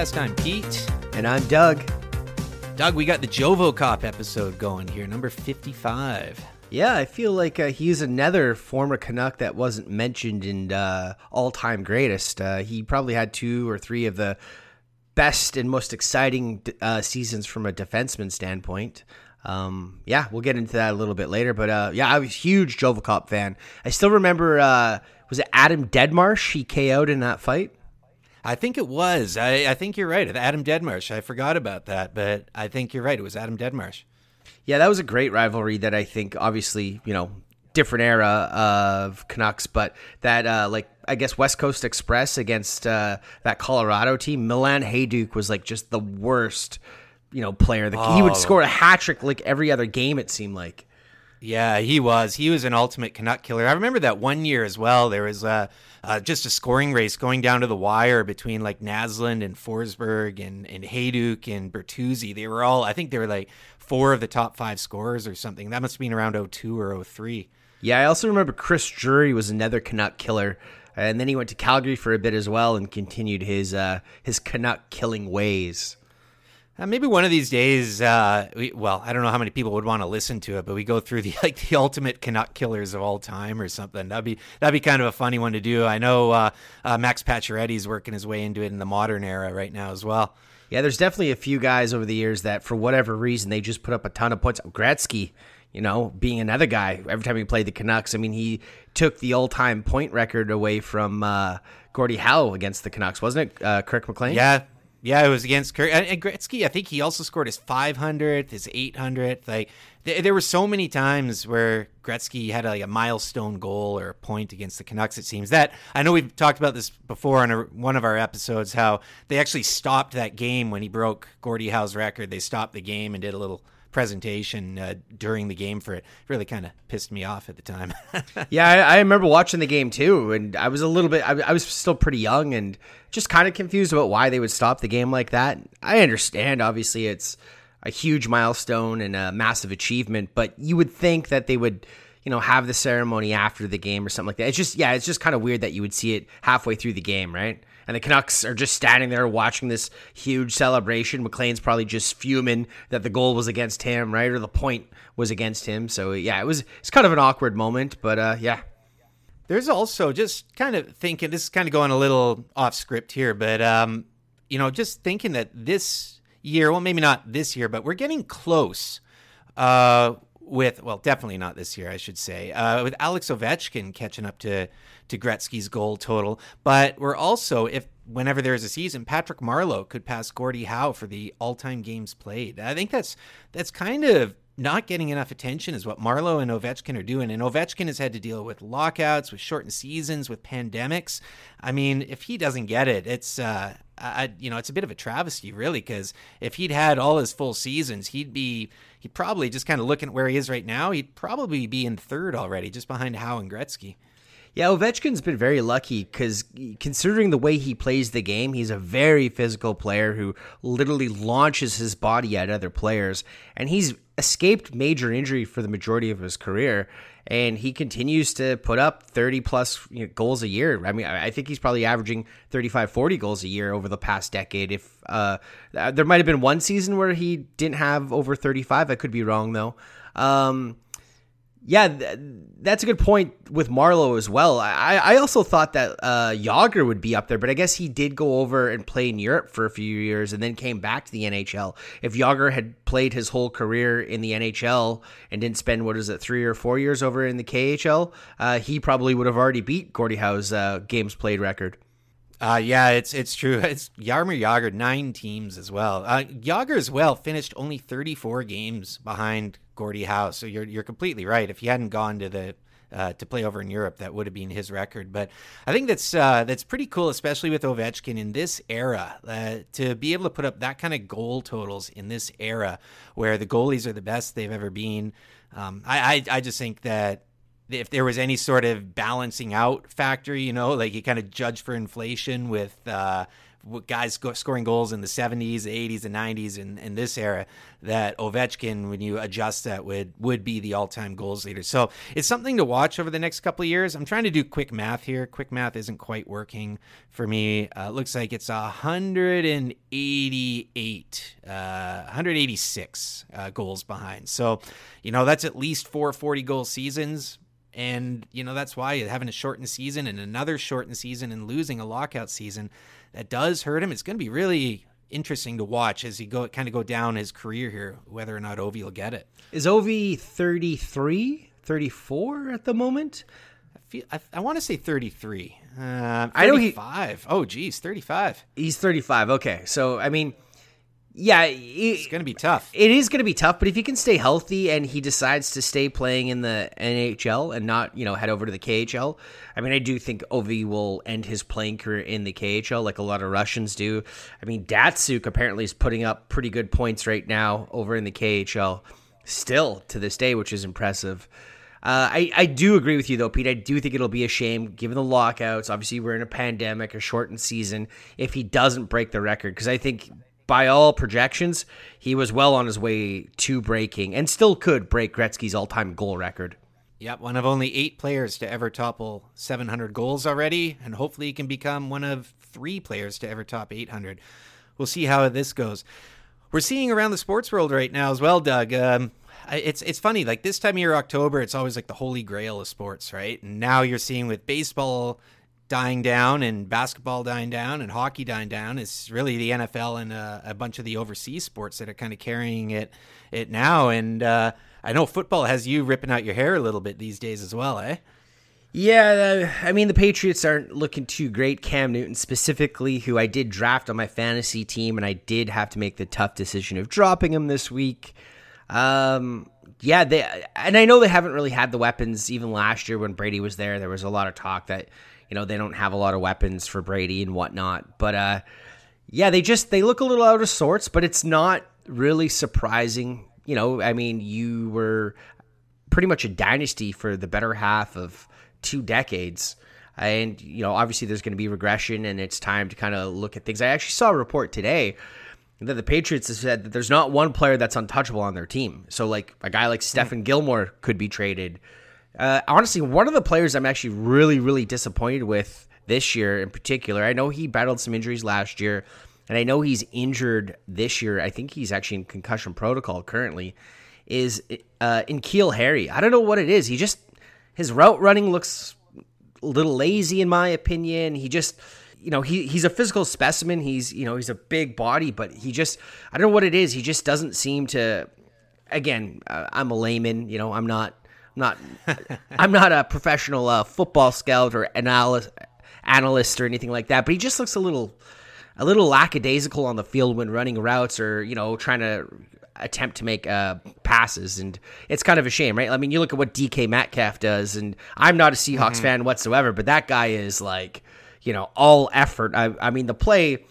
Podcast. I'm Pete. And I'm Doug. Doug, we got the Jovocop episode going here, number 55. Yeah, I feel like uh, he's another former Canuck that wasn't mentioned in uh, all time greatest. Uh, he probably had two or three of the best and most exciting uh, seasons from a defenseman standpoint. Um, yeah, we'll get into that a little bit later. But uh, yeah, I was a huge Jovocop fan. I still remember, uh, was it Adam Deadmarsh he KO'd in that fight? I think it was. I, I think you're right. Adam Deadmarsh. I forgot about that, but I think you're right. It was Adam Deadmarsh. Yeah, that was a great rivalry that I think, obviously, you know, different era of Canucks, but that uh, like I guess West Coast Express against uh, that Colorado team, Milan Hejduk was like just the worst, you know, player. The, oh. He would oh. score a hat trick like every other game. It seemed like. Yeah, he was. He was an ultimate Canuck killer. I remember that one year as well. There was uh, uh, just a scoring race going down to the wire between like Naslund and Forsberg and and Hejduk and Bertuzzi. They were all. I think they were like four of the top five scorers or something. That must have been around 02 or 03. Yeah, I also remember Chris Drury was another Canuck killer, and then he went to Calgary for a bit as well and continued his uh, his Canuck killing ways. Uh, maybe one of these days, uh, we, well, I don't know how many people would want to listen to it, but we go through the like the ultimate Canuck killers of all time or something. That'd be that'd be kind of a funny one to do. I know uh, uh Max Pacioretty's working his way into it in the modern era right now as well. Yeah, there's definitely a few guys over the years that, for whatever reason, they just put up a ton of points. Gretzky, you know, being another guy. Every time he played the Canucks, I mean, he took the all-time point record away from uh, Gordie Howe against the Canucks, wasn't it? Uh, Kirk McLean. Yeah, yeah, it was against Kirk and Gretzky. I think he also scored his 500th, his 800th. Like th- there were so many times where Gretzky had like a milestone goal or a point against the Canucks. It seems that I know we've talked about this before on a, one of our episodes. How they actually stopped that game when he broke Gordie Howe's record. They stopped the game and did a little presentation uh, during the game for it. Really kind of pissed me off at the time. yeah, I, I, remember watching the game too, and I was a little bit. I, I was still pretty young and just kind of confused about why they would stop the game like that. I understand, obviously, it's a huge milestone and a massive achievement, but you would think that they would you know, have the ceremony after the game or something like that. It's just, yeah, it's just kind of weird that you would see it halfway through the game, right? And the Canucks are just standing there watching this huge celebration. McLean's probably just fuming that the goal was against him, right, or the point was against him. So yeah, it was it's kind of an awkward moment, but uh, yeah. There's also just kind of thinking this is kind of going a little off script here, but um, you know, just thinking that this year, well, maybe not this year, but we're getting close. Uh, with well, definitely not this year, I should say. Uh, with Alex Ovechkin catching up to to Gretzky's goal total, but we're also if whenever there's a season, Patrick Marleau could pass Gordie Howe for the all-time games played. I think that's that's kind of not getting enough attention is what Marleau and Ovechkin are doing. And Ovechkin has had to deal with lockouts, with shortened seasons, with pandemics. I mean, if he doesn't get it, it's uh, I, you know, it's a bit of a travesty, really, because if he'd had all his full seasons, he'd be he'd probably just kind of looking at where he is right now. He'd probably be in third already, just behind Howe and Gretzky. Yeah, Ovechkin's been very lucky because considering the way he plays the game, he's a very physical player who literally launches his body at other players, and he's escaped major injury for the majority of his career. And he continues to put up 30 plus you know, goals a year. I mean, I think he's probably averaging 35, 40 goals a year over the past decade. If uh, there might have been one season where he didn't have over 35, I could be wrong though. Um, yeah, th- that's a good point with Marleau as well. I, I also thought that uh, Jagr would be up there, but I guess he did go over and play in Europe for a few years and then came back to the NHL. If Jagr had played his whole career in the NHL and didn't spend, what is it, three or four years over in the KHL, uh, he probably would have already beat Gordie Howe's uh, games played record. Uh, yeah, it's it's true. It's Jaromir Jagr, nine teams as well. Uh, Jagr as well finished only 34 games behind Gordie Howe. So you're you're completely right. If he hadn't gone to the uh, to play over in Europe, that would have been his record. But I think that's uh, that's pretty cool, especially with Ovechkin in this era, uh, to be able to put up that kind of goal totals in this era where the goalies are the best they've ever been. Um, I, I I just think that if there was any sort of balancing out factor, you know, like you kind of judge for inflation with uh, guys scoring goals in the 70s, 80s, and 90s, and in this era, that Ovechkin, when you adjust that, would would be the all time goals leader. So it's something to watch over the next couple of years. I'm trying to do quick math here. Quick math isn't quite working for me. Uh, looks like it's 188, uh, 186 uh, goals behind. So, you know, that's at least four 40 goal seasons. And, you know, that's why having a shortened season and another shortened season and losing a lockout season, that does hurt him. It's going to be really interesting to watch as he go kind of go down his career here, whether or not Ovi will get it. Is Ovi 33, 34 at the moment? I feel I, I want to say 33. Uh, I know he five. Oh, geez, 35. He's 35. Okay, so I mean yeah, it, it's going to be tough. It is going to be tough, but if he can stay healthy and he decides to stay playing in the NHL and not, you know, head over to the KHL, I mean, I do think Ovi will end his playing career in the KHL like a lot of Russians do. I mean, Datsyuk apparently is putting up pretty good points right now over in the KHL, still to this day, which is impressive. Uh, I, I do agree with you though, Pete. I do think it'll be a shame given the lockouts. Obviously, we're in a pandemic, a shortened season. If he doesn't break the record, because I think by all projections, he was well on his way to breaking and still could break Gretzky's all time goal record. Yep, one of only eight players to ever topple 700 goals already, and hopefully he can become one of three players to ever top 800. We'll see how this goes. We're seeing around the sports world right now as well, Doug. Um, it's it's funny, like this time of year, October, it's always like the holy grail of sports, right? And now you're seeing with baseball dying down and basketball dying down and hockey dying down. It's really the NFL and uh, a bunch of the overseas sports that are kind of carrying it it now. And uh, I know football has you ripping out your hair a little bit these days as well, eh? Yeah, uh, I mean the Patriots aren't looking too great. Cam Newton specifically, who I did draft on my fantasy team, and I did have to make the tough decision of dropping him this week. Um, yeah, they and I know they haven't really had the weapons even last year when Brady was there. There was a lot of talk that you know, they don't have a lot of weapons for Brady and whatnot. But uh, yeah, they just they look a little out of sorts, but it's not really surprising. You know, I mean, you were pretty much a dynasty for the better half of two decades. And, you know, obviously there's going to be regression and it's time to kind of look at things. I actually saw a report today that the Patriots have said that there's not one player that's untouchable on their team. So, like, a guy like Stephon Gilmore could be traded. Uh, honestly, one of the players I'm actually really, really disappointed with this year in particular. I know he battled some injuries last year, and I know he's injured this year. I think he's actually in concussion protocol currently. Is uh, N'Keal Harry? I don't know what it is. He just his route running looks a little lazy in my opinion. He just you know he he's a physical specimen. He's you know he's a big body, but he just I don't know what it is. He just doesn't seem to. Again, uh, I'm a layman. You know, I'm not not I'm not a professional uh, football scout or analyst analyst or anything like that, but he just looks a little a little lackadaisical on the field when running routes or you know trying to attempt to make uh, passes, and it's kind of a shame, right? I mean, you look at what DK Metcalf does, and I'm not a Seahawks mm-hmm. fan whatsoever, but that guy is like you know all effort. I, I mean, the play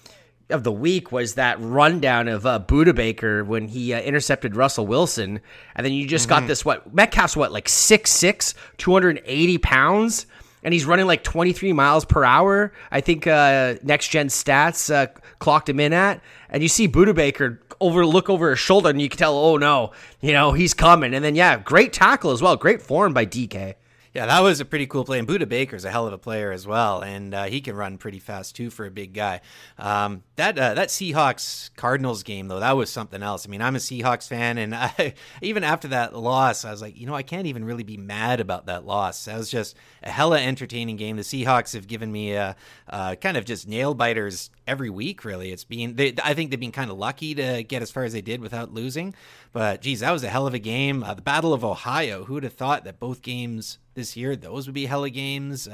of the week was that rundown of uh, Baker when he uh, intercepted Russell Wilson, and then you just mm-hmm. got this what Metcalf's what like 6'6", 280 pounds, and he's running like twenty three miles per hour. I think uh, Next Gen Stats uh, clocked him in at, and you see Baker over look over his shoulder, and you can tell, oh no, you know he's coming, and then yeah, great tackle as well, great form by DK. Yeah, that was a pretty cool play. And Budda Baker's a hell of a player as well, and uh, he can run pretty fast too for a big guy. Um, that uh, that Seahawks Cardinals game though, that was something else. I mean, I'm a Seahawks fan, and I, even after that loss, I was like, you know, I can't even really be mad about that loss. That was just a hella entertaining game. The Seahawks have given me a, kind of just nail biters every week. Really, it's been. They, I think they've been kind of lucky to get as far as they did without losing. But geez, that was a hell of a game. Uh, the Battle of Ohio. Who would have thought that both games this year those would be hella games?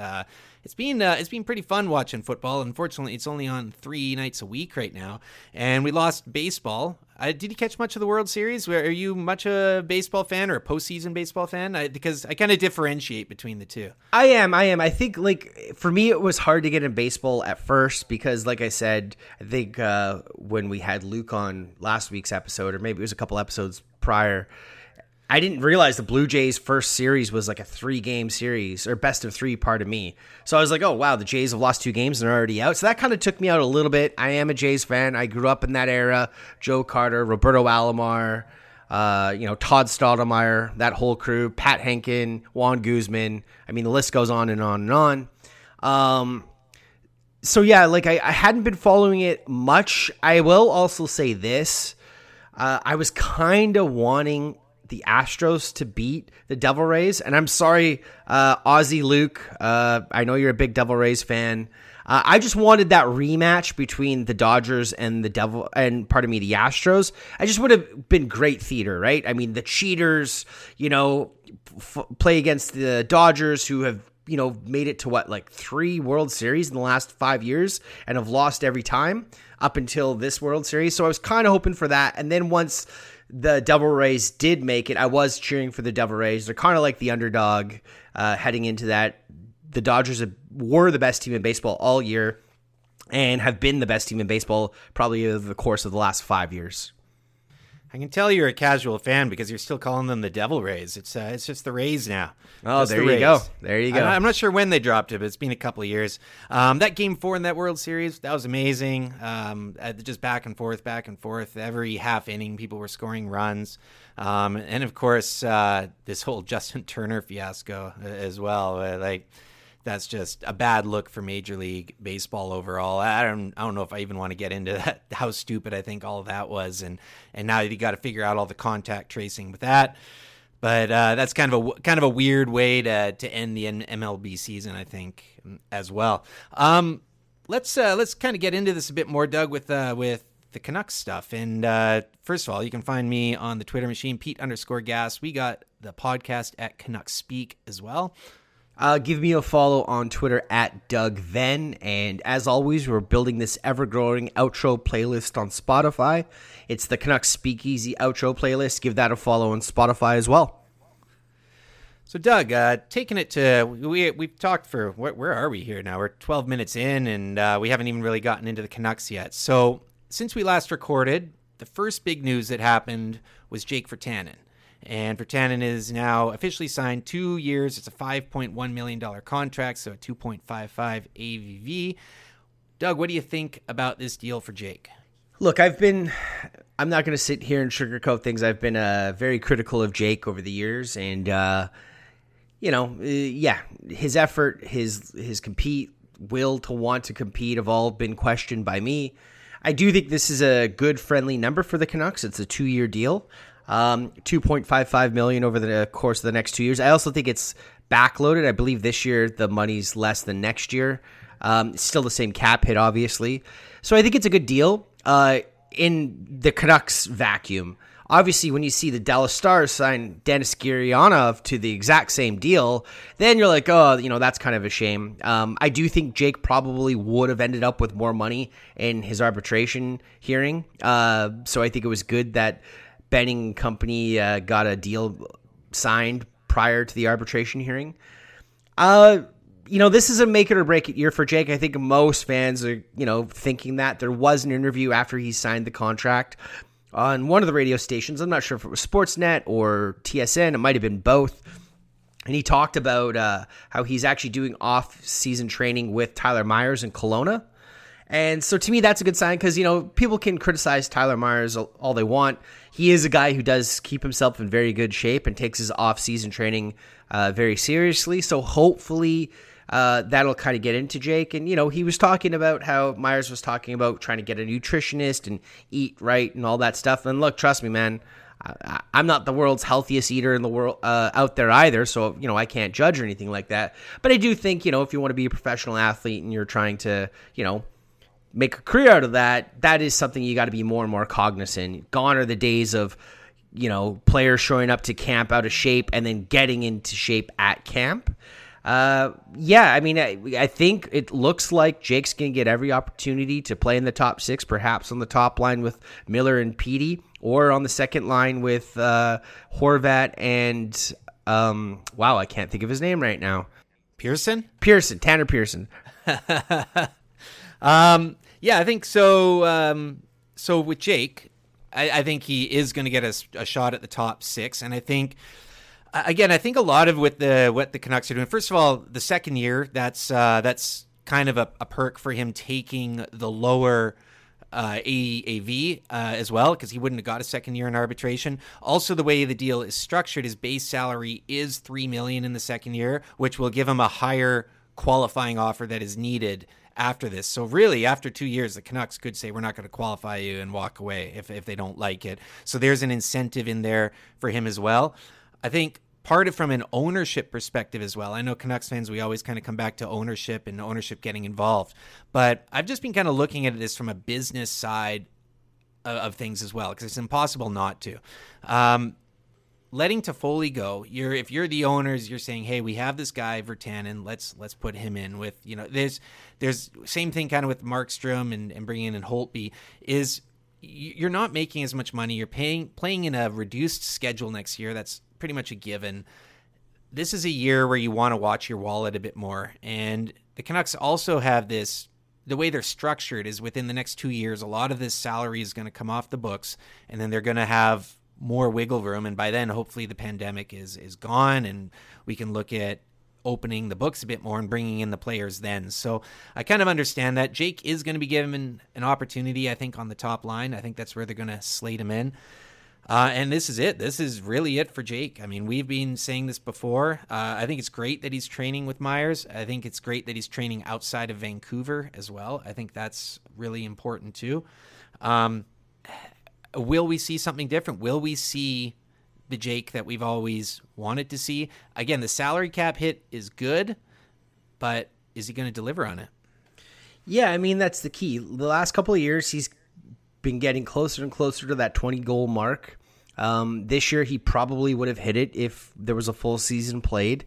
It's been uh, it's been pretty fun watching football. Unfortunately, it's only on three nights a week right now, and we lost baseball. Uh, did you catch much of the World Series? Where Are you much a baseball fan or a postseason baseball fan? I, because I kind of differentiate between the two. I am. I am. I think like for me, it was hard to get in baseball at first because, like I said, I think uh, when we had Luke on last week's episode, or maybe it was a couple episodes prior I didn't realize the Blue Jays' first series was like a three game series or best of three, part of me. So I was like, oh, wow, the Jays have lost two games and are already out. So that kind of took me out a little bit. I am a Jays fan. I grew up in that era. Joe Carter, Roberto Alomar, uh, you know, Todd Stottlemyre, that whole crew, Pat Hentgen, Juan Guzman. I mean, the list goes on and on and on. Um, so yeah, like I, I hadn't been following it much. I will also say this. Uh, I was kind of wanting the Astros to beat the Devil Rays. And I'm sorry, uh, Aussie Luke. Uh, I know you're a big Devil Rays fan. Uh, I just wanted that rematch between the Dodgers and the Devil, and pardon me, the Astros. I just would have been great theater, right? I mean, the cheaters, you know, f- play against the Dodgers, who have you know made it to what like three World Series in the last five years and have lost every time up until this World Series. So I was kind of hoping for that, and then once the Devil Rays did make it, I was cheering for the Devil Rays. They're kind of like the underdog uh, heading into that. The Dodgers were the best team in baseball all year and have been the best team in baseball probably over the course of the last five years. I can tell you're a casual fan because you're still calling them the Devil Rays. It's uh, it's just the Rays now. Oh, just there the you go. There you go. I, am not sure when they dropped it, but it's been a couple of years. Um, that game four in that World Series that was amazing. Um, uh, just back and forth, back and forth. Every half inning, people were scoring runs, um, and of course, uh, this whole Justin Turner fiasco uh, as well. Uh, like that's just a bad look for Major League Baseball overall. I don't I don't know if I even want to get into that how stupid I think all that was and and now you got to figure out all the contact tracing with that. But uh, that's kind of a kind of a weird way to to end the MLB season, I think, as well. Um, let's uh, let's kind of get into this a bit more, Doug, with uh, with the Canucks stuff. And uh, first of all, you can find me on the Twitter machine, Pete underscore Gas. We got the podcast at Canucks Speak as well. Uh, give me a follow on Twitter at Doug Then. And as always, we're building this ever growing outro playlist on Spotify. It's the Canucks Speakeasy outro playlist. Give that a follow on Spotify as well. So, Doug, uh, taking it to we we've talked for where, where, are we here now? We're 12 minutes in, and uh, we haven't even really gotten into the Canucks yet. So, since we last recorded, the first big news that happened was Jake Virtanen. And Virtanen is now officially signed two years. It's a $5.1 million contract, so a 2.55 AAV. Doug, what do you think about this deal for Jake? Look, I've been, I'm not going to sit here and sugarcoat things. I've been uh, very critical of Jake over the years. And, uh, you know, uh, yeah, his effort, his, his compete, will to want to compete have all been questioned by me. I do think this is a good friendly number for the Canucks. It's a two year deal. Um, 2.55 million over the course of the next two years. I also think it's backloaded. I believe this year the money's less than next year. Um, still the same cap hit, obviously. So I think it's a good deal. Uh, in the Canucks vacuum, obviously, when you see the Dallas Stars sign Denis Gurianov to the exact same deal, then you're like, oh, you know, that's kind of a shame. Um, I do think Jake probably would have ended up with more money in his arbitration hearing. Uh, so I think it was good that Benning Company uh, got a deal signed prior to the arbitration hearing. Uh, you know, this is a make it or break it year for Jake. I think most fans are, you know, thinking that there was an interview after he signed the contract on one of the radio stations. I'm not sure if it was Sportsnet or TSN. It might have been both. And he talked about uh, how he's actually doing off season training with Tyler Myers in Kelowna. And so to me, that's a good sign because, you know, people can criticize Tyler Myers all they want. He is a guy who does keep himself in very good shape and takes his off season training uh, very seriously. So hopefully uh, that'll kind of get into Jake. And, you know, he was talking about how Myers was talking about trying to get a nutritionist and eat right and all that stuff. And look, trust me, man. I, I'm not the world's healthiest eater in the world uh, out there either, so you know I can't judge or anything like that. But I do think you know if you want to be a professional athlete and you're trying to you know make a career out of that, that is something you got to be more and more cognizant. Gone are the days of, you know, players showing up to camp out of shape and then getting into shape at camp. Uh, yeah, I mean, I, I, think it looks like Jake's going to get every opportunity to play in the top six, perhaps on the top line with Miller and Petey, or on the second line with uh, Horvat and, um, wow, I can't think of his name right now. Pearson? Pearson, Tanner Pearson. um, yeah, I think so. Um, so with Jake, I, I think he is going to get a, a shot at the top six, and I think again, I think a lot of with the what the Canucks are doing. First of all, the second year that's uh, that's kind of a, a, perk for him taking the lower uh, AAV uh, as well because he wouldn't have got a second year in arbitration. Also, the way the deal is structured, his base salary is three million in the second year, which will give him a higher qualifying offer that is needed after this. So really, after two years, the Canucks could say we're not going to qualify you and walk away if if they don't like it. So there's an incentive in there for him as well. I think part of from an ownership perspective as well. I know Canucks fans, we always kind of come back to ownership and ownership getting involved, but I've just been kind of looking at this from a business side of, of things as well because it's impossible not to. Um, letting Toffoli go, you're if you're the owners, you're saying, hey, we have this guy Virtanen, let's let's put him in with you know there's there's same thing kind of with Markstrom and, and bringing in Holtby is you're not making as much money. You're paying playing in a reduced schedule next year. That's pretty much a given. This is a year where you want to watch your wallet a bit more. And the Canucks also have this the way they're structured is within the next two years, a lot of this salary is going to come off the books, and then they're going to have more wiggle room. And by then, hopefully, the pandemic is is gone, and we can look at opening the books a bit more and bringing in the players then. So I kind of understand that. Jake is going to be given an opportunity, I think, on the top line. I think that's where they're going to slate him in. Uh, and this is it. This is really it for Jake. I mean, we've been saying this before. Uh, I think it's great that he's training with Myers. I think it's great that he's training outside of Vancouver as well. I think that's really important too. Um, will we see something different? Will we see the Jake that we've always wanted to see? Again, the salary cap hit is good, but is he going to deliver on it? Yeah, I mean that's the key. The last couple of years, he's been getting closer and closer to that 20 goal mark. Um, this year, he probably would have hit it if there was a full season played.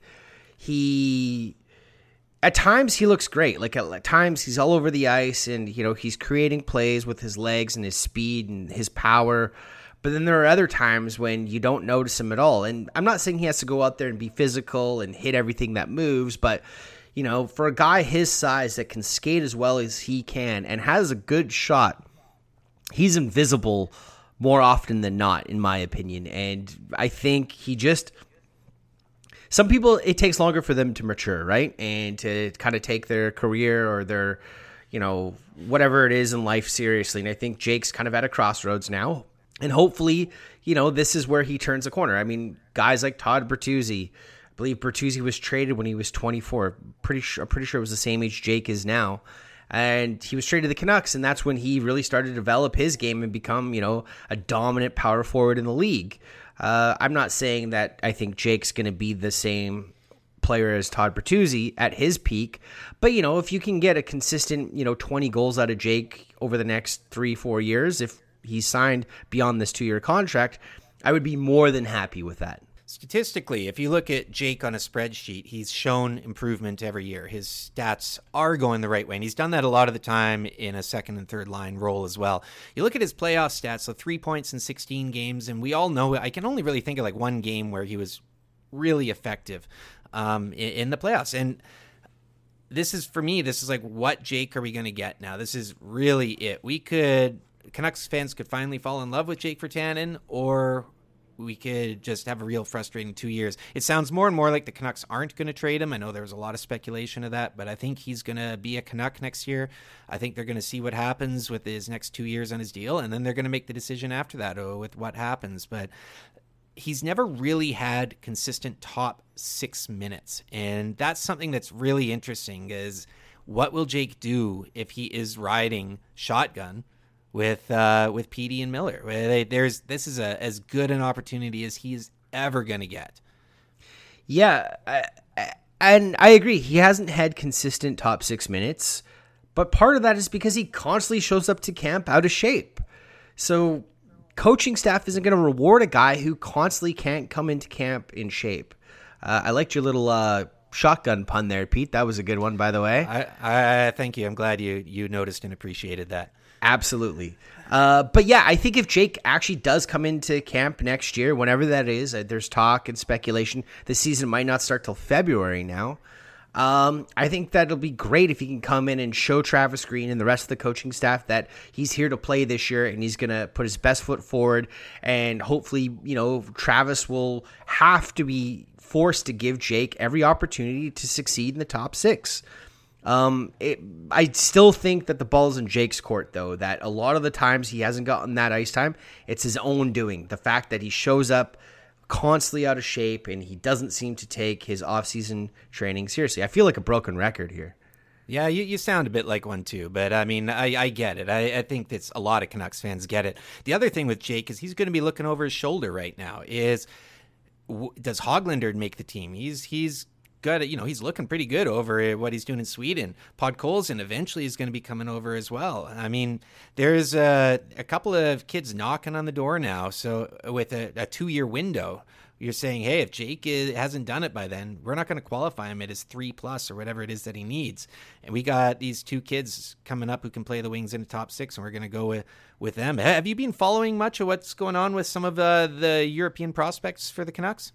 He, at times, he looks great. Like at, times, he's all over the ice, and you know he's creating plays with his legs and his speed and his power. But then there are other times when you don't notice him at all. And I'm not saying he has to go out there and be physical and hit everything that moves, but you know, for a guy his size that can skate as well as he can and has a good shot he's invisible more often than not, in my opinion. And I think he just. Some people, it takes longer for them to mature, right? And to kind of take their career or their, you know, whatever it is in life seriously. And I think Jake's kind of at a crossroads now. And hopefully, you know, this is where he turns a corner. I mean, guys like Todd Bertuzzi, I believe Bertuzzi was traded when he was 24. Pretty sure, I'm pretty sure it was the same age Jake is now and he was traded to the Canucks, and that's when he really started to develop his game and become, you know, a dominant power forward in the league. Uh, I'm not saying that I think Jake's going to be the same player as Todd Bertuzzi at his peak, but you know, if you can get a consistent, you know, 20 goals out of Jake over the next three, four years, if he's signed beyond this two year contract, I would be more than happy with that statistically, if you look at Jake on a spreadsheet, he's shown improvement every year. His stats are going the right way, and he's done that a lot of the time in a second and third line role as well. You look at his playoff stats, so three points in 16 games, and we all know I can only really think of like one game where he was really effective um, in, in the playoffs. And this is for me, this is like what Jake are we going to get now? This is really it. We could Canucks fans could finally fall in love with Jake Virtanen, or we could just have a real frustrating two years. It sounds more and more like the Canucks aren't going to trade him. I know there was a lot of speculation of that, but I think he's going to be a Canuck next year. I think they're going to see what happens with his next two years on his deal, and then they're going to make the decision after that oh, with what happens. But he's never really had consistent top six minutes, and that's something that's really interesting. Is what will Jake do if he is riding shotgun? With uh, with Petey and Miller. There's this is a as good an opportunity as he's ever going to get. Yeah, I, I, and I agree. He hasn't had consistent top six minutes, but part of that is because he constantly shows up to camp out of shape. So coaching staff isn't going to reward a guy who constantly can't come into camp in shape. Uh, I liked your little uh, shotgun pun there, Pete. That was a good one, by the way. I, I thank you. I'm glad you you noticed and appreciated that. Absolutely. Uh, but yeah, I think if Jake actually does come into camp next year, whenever that is, uh, there's talk and speculation. The season might not start till February now. Um, I think that'll be great if he can come in and show Travis Green and the rest of the coaching staff that he's here to play this year and he's going to put his best foot forward. And hopefully, you know, Travis will have to be forced to give Jake every opportunity to succeed in the top six. Um, it, I still think that the ball's in Jake's court, though. That a lot of the times he hasn't gotten that ice time, it's his own doing. The fact that he shows up constantly out of shape and he doesn't seem to take his off-season training seriously. I feel like a broken record here. Yeah, you, you sound a bit like one too, but I mean, I, I get it. I, I think that's a lot of Canucks fans get it. The other thing with Jake is he's going to be looking over his shoulder right now. Is does Hoglander make the team? He's he's got you know he's looking pretty good over what he's doing in Sweden. Podkolzin eventually is going to be coming over as well. I mean, there's a, a couple of kids knocking on the door now. So with a, a two year window, you're saying, hey, if Jake is, hasn't done it by then, we're not going to qualify him at his three plus or whatever it is that he needs. And we got these two kids coming up who can play the wings in the top six, and we're going to go with with them. Have you been following much of what's going on with some of uh, the European prospects for the Canucks?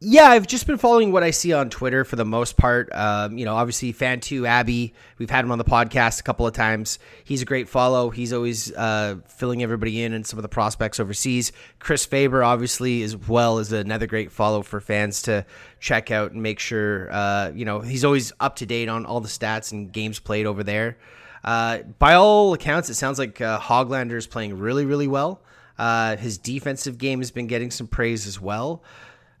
Yeah, I've just been following what I see on Twitter for the most part. Um, you know, obviously, fan two Abby, we've had him on the podcast a couple of times. He's a great follow. He's always uh, filling everybody in and some of the prospects overseas. Chris Faber, obviously, as well, is another great follow for fans to check out and make sure. Uh, you know, he's always up to date on all the stats and games played over there. Uh, by all accounts, it sounds like uh, Hoglander is playing really, really well. Uh, his defensive game has been getting some praise as well.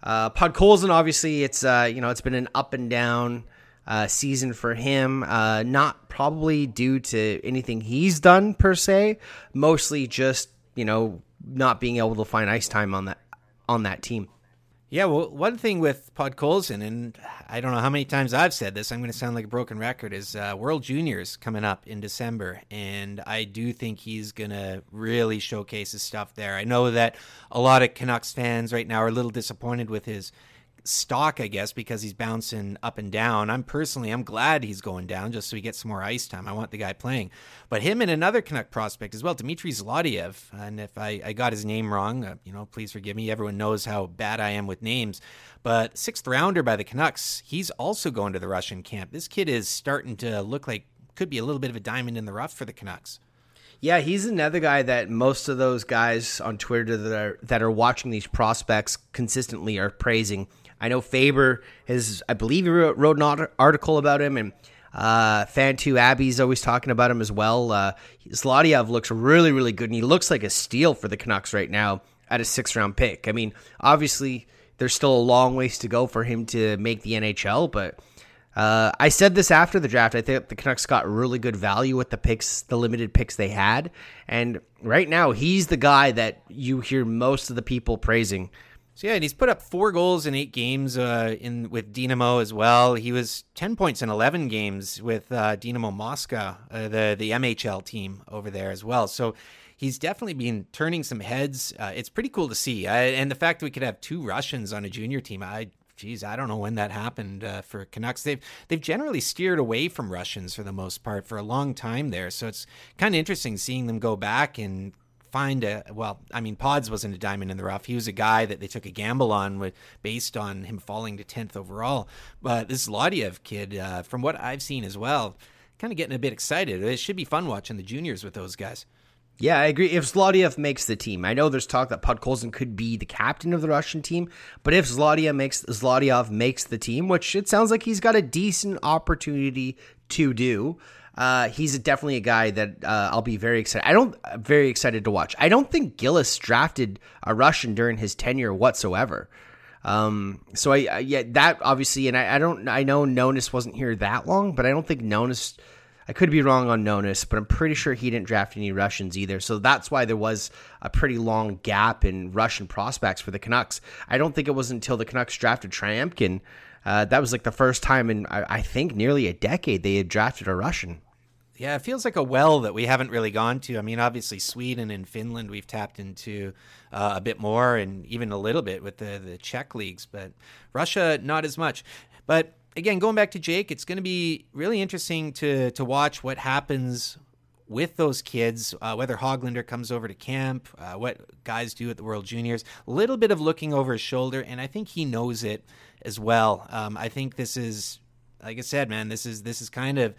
Uh, Podkolzin, obviously, it's uh, you know it's been an up and down uh, season for him. Uh, not probably due to anything he's done per se, mostly just you know not being able to find ice time on that on that team. Yeah, well, one thing with Podkolzin, and I don't know how many times I've said this, I'm going to sound like a broken record, is uh, World Juniors coming up in December. And I do think he's going to really showcase his stuff there. I know that a lot of Canucks fans right now are a little disappointed with his stock, I guess, because he's bouncing up and down. I'm personally, I'm glad he's going down just so he gets some more ice time. I want the guy playing. But him and another Canuck prospect as well, Dmitry Zlotiev. And if I, I got his name wrong, uh, you know, please forgive me. Everyone knows how bad I am with names. But sixth rounder by the Canucks, he's also going to the Russian camp. This kid is starting to look like could be a little bit of a diamond in the rough for the Canucks. Yeah, he's another guy that most of those guys on Twitter that are that are watching these prospects consistently are praising. I know Faber has, I believe, he wrote, an article about him, and uh, Fan Two Abby's always talking about him as well. Uh, looks really, really good, and he looks like a steal for the Canucks right now at a six round pick. I mean, obviously, there's still a long ways to go for him to make the NHL, but uh, I said this after the draft. I think the Canucks got really good value with the picks, the limited picks they had. And right now, he's the guy that you hear most of the people praising. So yeah, and he's put up four goals in eight games uh, in with Dynamo as well. He was ten points in eleven games with uh, Dynamo Moscow, uh, the the MHL team over there as well. So he's definitely been turning some heads. Uh, it's pretty cool to see, and the fact that we could have two Russians on a junior team, I geez, I don't know when that happened uh, for Canucks. They've they've generally steered away from Russians for the most part for a long time there. So it's kind of interesting seeing them go back and find a well. I mean, Pods wasn't a diamond in the rough. He was a guy that they took a gamble on with based on him falling to tenth overall. But this Zlotiev kid, uh, from what I've seen as well, kind of getting a bit excited. It should be fun watching the juniors with those guys. Yeah, I agree. If Zlotiev makes the team, I know there's talk that Podkolzin could be the captain of the Russian team, but if Zlotiev makes Zlotiev makes the team, which it sounds like he's got a decent opportunity to do, uh, he's definitely a guy that uh, I'll be very excited. I don't very excited to watch. I don't think Gillis drafted a Russian during his tenure whatsoever. Um, so I, I yeah that obviously, and I, I don't I know Nonis wasn't here that long, but I don't think Nonis I could be wrong on Nonis, but I'm pretty sure he didn't draft any Russians either. So that's why there was a pretty long gap in Russian prospects for the Canucks. I don't think it was until the Canucks drafted Tryamkin. Uh, that was like the first time in, I, I think, nearly a decade they had drafted a Russian. Yeah, it feels like a well that we haven't really gone to. I mean, obviously Sweden and Finland we've tapped into uh, a bit more, and even a little bit with the the Czech leagues, but Russia not as much. But again, going back to Jake, it's going to be really interesting to to watch what happens with those kids, uh, whether Hoglander comes over to camp, uh, what guys do at the World Juniors, a little bit of looking over his shoulder, and I think he knows it as well. Um, I think this is like I said, man, this is this is kind of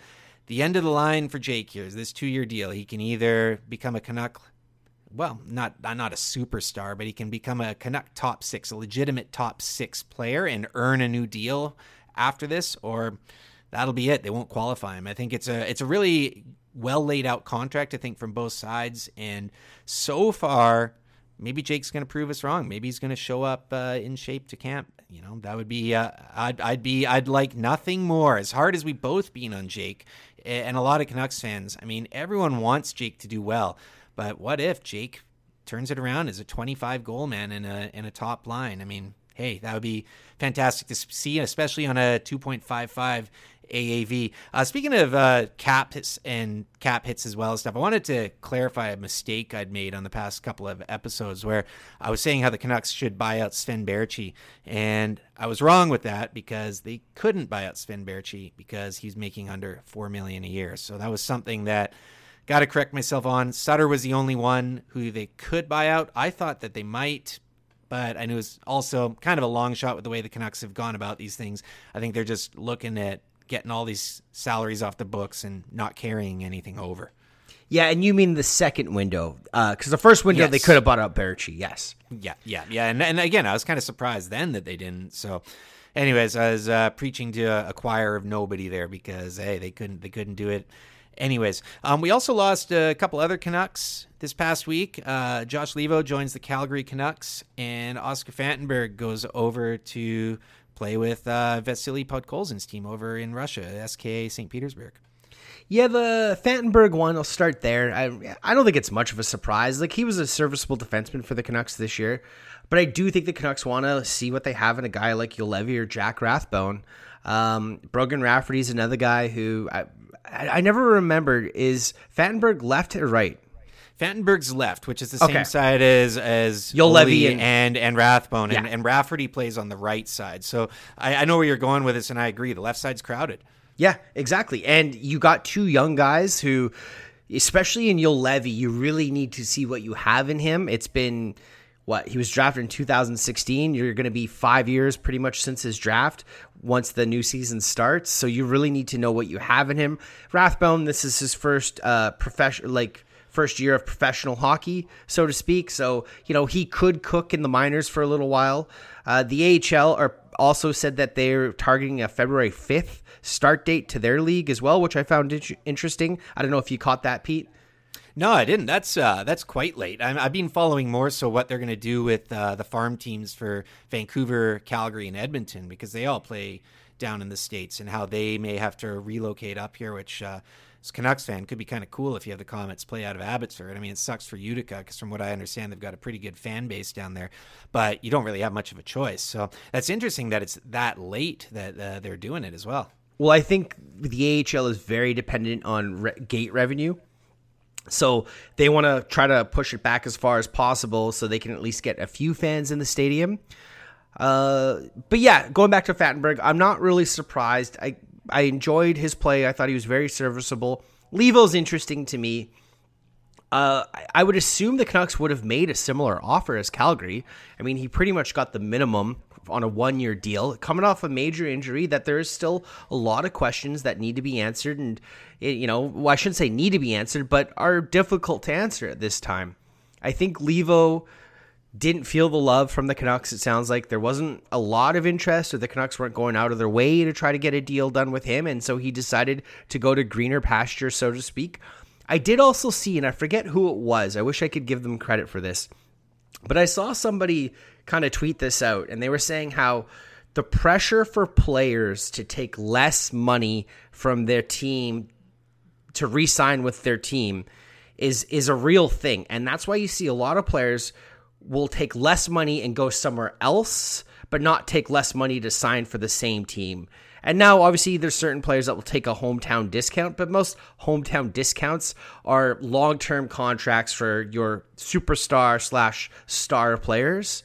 the end of the line for Jake here. Is this two year deal? He can either become a Canuck well, not not a superstar, but he can become a Canuck top six, a legitimate top six player, and earn a new deal after this, or that'll be it. They won't qualify him. I think it's a it's a really well laid out contract. I think from both sides, and so far, maybe Jake's going to prove us wrong. Maybe he's going to show up uh, in shape to camp. You know, that would be uh, I'd I'd be I'd like nothing more. As hard as we both been on Jake, and a lot of Canucks fans. I mean, everyone wants Jake to do well. But what if Jake turns it around as a 25 goal man in a in a top line? I mean, hey, that would be fantastic to see, especially on a 2.55 AAV. Uh, speaking of uh, cap hits and cap hits as well as stuff, I wanted to clarify a mistake I'd made on the past couple of episodes where I was saying how the Canucks should buy out Sven Baertschi, and I was wrong with that because they couldn't buy out Sven Baertschi because he's making under four million a year. So that was something that Got to correct myself on. Sutter was the only one who they could buy out. I thought that they might, but I knew it was also kind of a long shot with the way the Canucks have gone about these things. I think they're just looking at getting all these salaries off the books and not carrying anything over. Yeah, and you mean the second window? Because uh, the first window yes. they could have bought out Baertschi. Yes. Yeah, yeah, yeah. And, and again, I was kind of surprised then that they didn't. So, anyways, I was uh, preaching to a choir of nobody there because hey, they couldn't they couldn't do it Anyways, um, we also lost a couple other Canucks this past week. Uh, Josh Leivo joins the Calgary Canucks, and Oscar Fantenberg goes over to play with uh, Vasily Podkolzin's team over in Russia, SKA St. Petersburg. Yeah, the Fantenberg one, I'll start there. I, I don't think it's much of a surprise. Like, he was a serviceable defenseman for the Canucks this year, but I do think the Canucks want to see what they have in a guy like Juolevi or Jack Rathbone. Um, Brogan Rafferty's another guy who I, I, never remembered is Fantenberg left or right? Fantenberg's left, which is the same side as as Juolevi and, and and Rathbone, yeah. and, and Rafferty plays on the right side. So I, I know where you're going with this, and I agree. The left side's crowded. Yeah, exactly. And you got two young guys who, especially in Juolevi, you really need to see what you have in him. It's been what he was drafted in 2016. You're going to be five years pretty much since his draft once the new season starts. So you really need to know what you have in him. Rathbone, this is his first uh, professional, like first year of professional hockey, so to speak. So you know he could cook in the minors for a little while. Uh, the AHL are also said that they're targeting a February 5th start date to their league as well, which I found interesting. I don't know if you caught that, Pete. No, I didn't. That's uh, that's quite late. i have been following more so what they're going to do with uh, the farm teams for Vancouver, Calgary, and Edmonton because they all play down in the states and how they may have to relocate up here, which. Uh, as Canucks fan, could be kind of cool if you have the Comets play out of Abbotsford. I mean, it sucks for Utica because, from what I understand, they've got a pretty good fan base down there, but you don't really have much of a choice. So that's interesting that it's that late that uh, they're doing it as well. Well, I think the AHL is very dependent on re- gate revenue. So they want to try to push it back as far as possible so they can at least get a few fans in the stadium. Uh, but yeah, going back to Fantenberg, I'm not really surprised. I I enjoyed his play. I thought he was very serviceable. Leivo's interesting to me. Uh, I would assume the Canucks would have made a similar offer as Calgary. I mean, he pretty much got the minimum on a one year deal, coming off a major injury that there is still a lot of questions that need to be answered. And, you know, well, I shouldn't say need to be answered, but are difficult to answer at this time. I think Leivo didn't feel the love from the Canucks. It sounds like there wasn't a lot of interest, or the Canucks weren't going out of their way to try to get a deal done with him. And so he decided to go to greener pasture, so to speak. I did also see, and I forget who it was, I wish I could give them credit for this, but I saw somebody kind of tweet this out, and they were saying how the pressure for players to take less money from their team to re-sign with their team is is a real thing, and that's why you see a lot of players will take less money and go somewhere else, but not take less money to sign for the same team. And now, obviously, there's certain players that will take a hometown discount, but most hometown discounts are long term contracts for your superstar slash star players.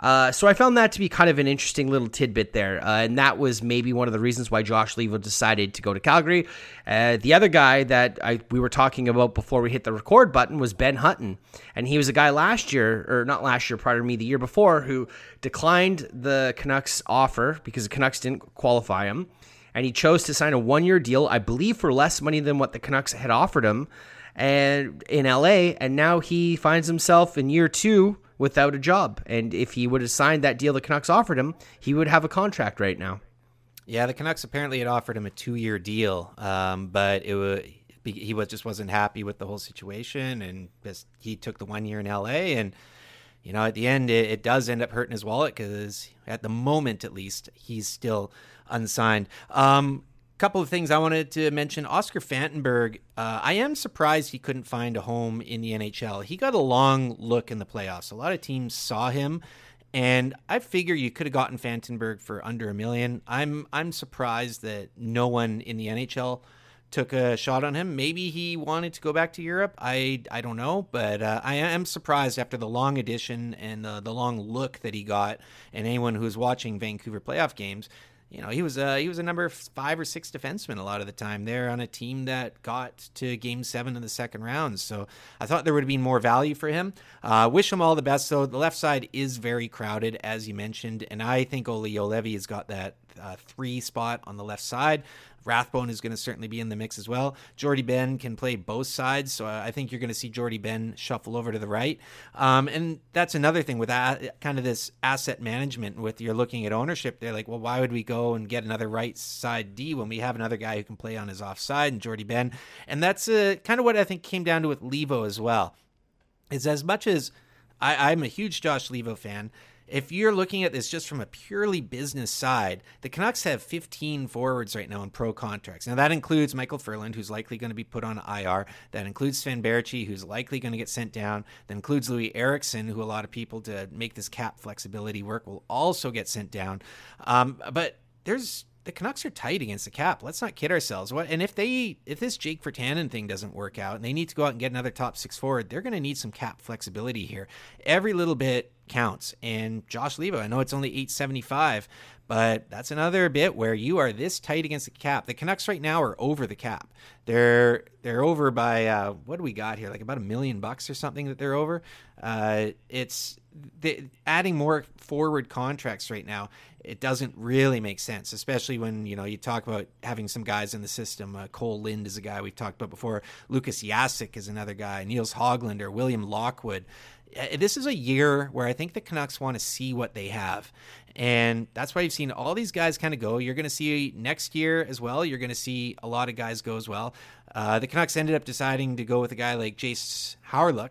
Uh, so I found that to be kind of an interesting little tidbit there, uh, and that was maybe one of the reasons why Josh Leivo decided to go to Calgary. Uh, the other guy that I, we were talking about before we hit the record button was Ben Hutton, and he was a guy last year, or not last year, pardon me, the year before, who declined the Canucks offer because the Canucks didn't qualify him. and he chose to sign a one year deal, I believe, for less money than what the Canucks had offered him, and in LA. And now he finds himself in year two without a job. And if he would have signed that deal the Canucks offered him, he would have a contract right now. Yeah, the Canucks apparently had offered him a two-year deal, um, but it was he was just wasn't happy with the whole situation, and just, he took the one year in LA, and you know at the end it, it does end up hurting his wallet because at the moment at least he's still unsigned. Um, couple of things I wanted to mention. Oscar Fantenberg, uh, I am surprised he couldn't find a home in the NHL. He got a long look in the playoffs. A lot of teams saw him and I figure you could have gotten Fantenberg for under a million. I'm I'm surprised that no one in the NHL took a shot on him. Maybe he wanted to go back to Europe. I I don't know, but uh, I am surprised after the long edition and uh, the long look that he got. And anyone who's watching Vancouver playoff games you know, he was a he was a number five or six defenseman a lot of the time there on a team that got to Game Seven in the second round. So I thought there would have been more value for him. Uh, wish him all the best. Though the left side is very crowded, as you mentioned, and I think Olli Juolevi has got that uh, three spot on the left side. Rathbone is going to certainly be in the mix as well. Jordie Benn can play both sides, so I think you're going to see Jordie Benn shuffle over to the right. Um, and that's another thing with that, kind of this asset management. With you're looking at ownership, they're like, well, why would we go and get another right side D when we have another guy who can play on his offside and Jordie Benn? And that's uh, kind of what I think came down to with Leivo as well. Is as much as I, I'm a huge Josh Leivo fan if you're looking at this just from a purely business side, the Canucks have 15 forwards right now in pro contracts. Now that includes Michael Ferland, who's likely going to be put on IR. That includes Sven Baertschi, who's likely going to get sent down. That includes Loui Eriksson, who a lot of people to make this cap flexibility work will also get sent down. Um, but there's the Canucks are tight against the cap. Let's not kid ourselves. What and if they if this Jake Virtanen thing doesn't work out and they need to go out and get another top six forward, they're going to need some cap flexibility here. Every little bit counts. And Josh Leivo, I know it's only 875, but that's another bit where you are this tight against the cap. The Canucks right now are over the cap. They're they're over by uh, what do we got here? Like about a million bucks or something that they're over. Uh, it's adding more forward contracts right now it doesn't really make sense, especially when you know you talk about having some guys in the system. Uh, Cole Lind is a guy we've talked about before. Lucas Jasek is another guy. Nils Hoglander, William Lockwood. Uh, this is a year where I think the Canucks want to see what they have. And that's why you've seen all these guys kind of go. You're going to see next year as well. You're going to see a lot of guys go as well. Uh, the Canucks ended up deciding to go with a guy like Jayce Hawryluk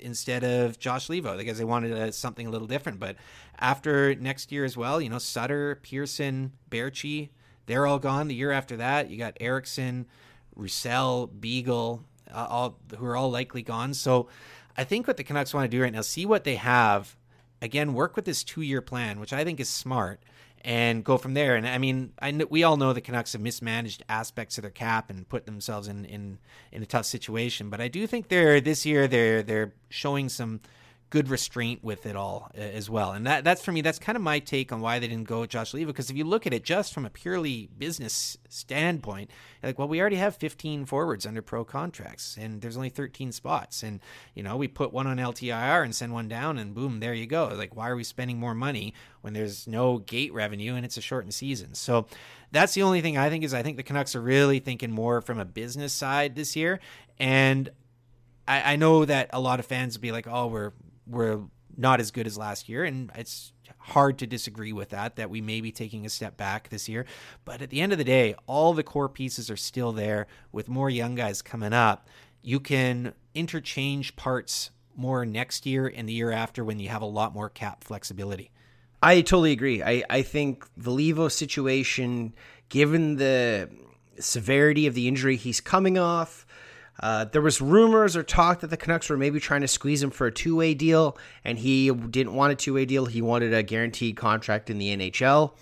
instead of Josh Leivo because they wanted uh, something a little different. But after next year as well, you know, Sutter, Pearson, Baertschi, they're all gone. The year after that, you got Eriksson, Roussel, Beagle, uh, all who are all likely gone. So I think what the Canucks want to do right now, see what they have. Again, work with this two-year plan, which I think is smart, and go from there. And I mean, I know, we all know the Canucks have mismanaged aspects of their cap and put themselves in in in a tough situation. But I do think they're this year they're they're showing some good restraint with it all as well. And that that's for me, that's kind of my take on why they didn't go with Josh Leivo. Because if you look at it just from a purely business standpoint, like, well, we already have 15 forwards under pro contracts, and there's only 13 spots, and you know we put one on LTIR and send one down, and boom, there you go. Like, why are we spending more money when there's no gate revenue and it's a shortened season? So. That's the only thing I think is I think the Canucks are really thinking more from a business side this year, and I, I know that a lot of fans will be like, "Oh, we're we're not as good as last year, and it's hard to disagree with that. That we may be taking a step back this year, but at the end of the day, all the core pieces are still there. With more young guys coming up, you can interchange parts more next year and the year after when you have a lot more cap flexibility. I totally agree. I, I think the Leivo situation, given the severity of the injury he's coming off, uh, there was rumors or talk that the Canucks were maybe trying to squeeze him for a two way deal, and he didn't want a two way deal. He wanted a guaranteed contract in the NHL,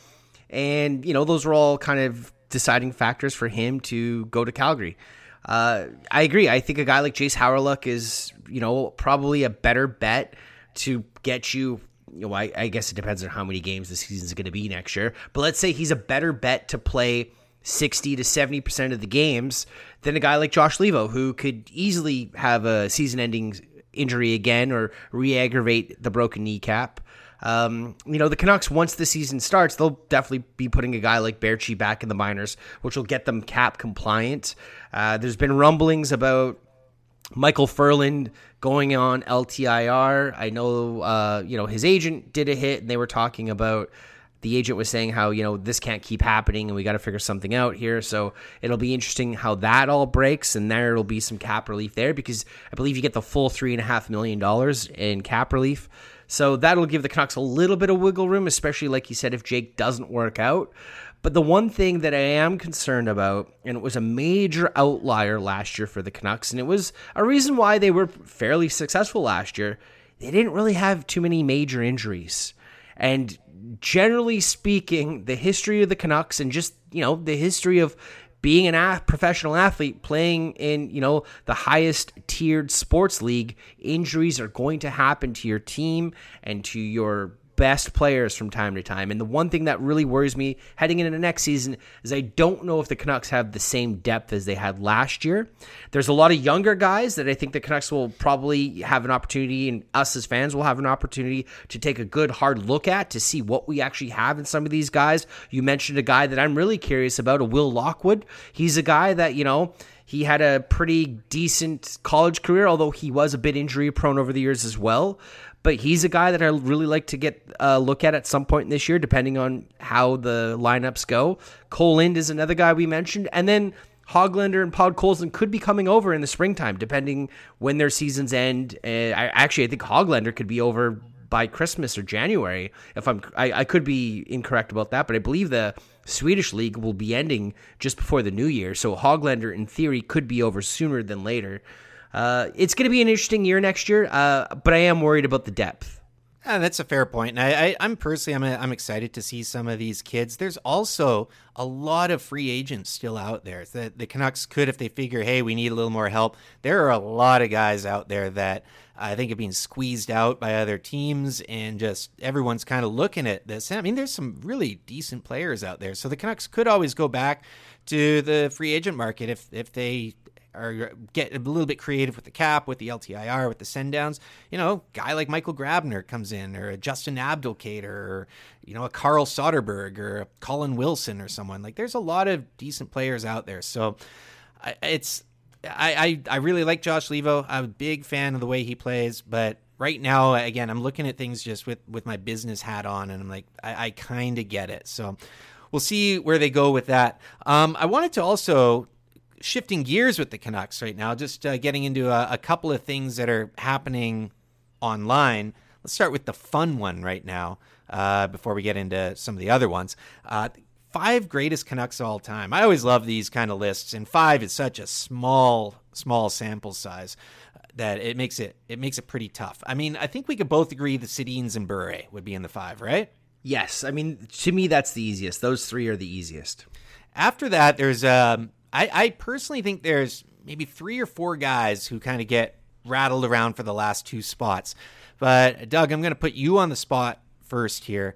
and you know those were all kind of deciding factors for him to go to Calgary. Uh, I agree. I think a guy like Jayce Hawryluk is, you know, probably a better bet to get you. You know, I, I guess it depends on how many games the season is going to be next year. But let's say he's a better bet to play 60 to 70% of the games than a guy like Josh Leivo, who could easily have a season ending injury again or re aggravate the broken kneecap. Um, you know, the Canucks, once the season starts, they'll definitely be putting a guy like Baertschi back in the minors, which will get them cap compliant. Uh, there's been rumblings about Michael Ferland going on LTIR. I know, uh, you know, his agent did a hit, and they were talking about the agent was saying how you know this can't keep happening and we got to figure something out here. So it'll be interesting how that all breaks and there it'll be some cap relief there because i believe you get the full three and a half million dollars in cap relief. So that'll give the canucks a little bit of wiggle room especially like you said if jake doesn't work out. But the one thing that I am concerned about, and it was a major outlier last year for the Canucks, and it was a reason why they were fairly successful last year, they didn't really have too many major injuries. And generally speaking, the history of the Canucks and just, you know, the history of being a- professional athlete playing in, you know, the highest tiered sports league, injuries are going to happen to your team and to your best players from time to time. And the one thing that really worries me heading into next season is I don't know if the Canucks have the same depth as they had last year. There's a lot of younger guys that I think the Canucks will probably have an opportunity, and us as fans will have an opportunity to take a good hard look at to see what we actually have in some of these guys. You mentioned a guy that I'm really curious about, a Will Lockwood. He's a guy that, you know, he had a pretty decent college career, although he was a bit injury prone over the years as well but he's a guy that I really like to get a look at at some point this year, depending on how the lineups go. Cole Lind is another guy we mentioned, and then Hoglander and Podkolzin could be coming over in the springtime, depending when their seasons end. Uh, I actually I think Hoglander could be over by Christmas or January. If I'm, I, I could be incorrect about that, but I believe the Swedish league will be ending just before the new year. So Hoglander, in theory, could be over sooner than later. Uh, it's going to be an interesting year next year, uh, but I am worried about the depth. Yeah, that's a fair point. And I, am personally, I'm, I'm excited to see some of these kids. There's also a lot of free agents still out there that the Canucks could, if they figure, hey, we need a little more help. There are a lot of guys out there that I think are being squeezed out by other teams, and just everyone's kind of looking at this. I mean, there's some really decent players out there, so the Canucks could always go back to the free agent market if if they or get a little bit creative with the cap, with the LTIR, with the send downs. You know, guy like Michael Grabner comes in, or a Justin Abdelkader, or you know, a Carl Soderberg, or a Colin Wilson, or someone like. There's a lot of decent players out there, so it's. I, I, I really like Josh Leivo. I'm a big fan of the way he plays, but right now, again, I'm looking at things just with, with my business hat on, and I'm like, I, I kind of get it. So we'll see where they go with that. Um, I wanted to also shifting gears with the Canucks right now, just uh, getting into a, a, couple of things that are happening online. Let's start with the fun one right now uh, before we get into some of the other ones. Uh, five greatest Canucks of all time. I always love these kind of lists, and five is such a small, small sample size that it makes it it makes it pretty tough. I mean, I think we could both agree the Sedins and Bure would be in the five, right? Yes, I mean to me that's the easiest. Those three are the easiest. After that, there's um, I, I personally think there's maybe three or four guys who kind of get rattled around for the last two spots. But Doug, I'm going to put you on the spot first here.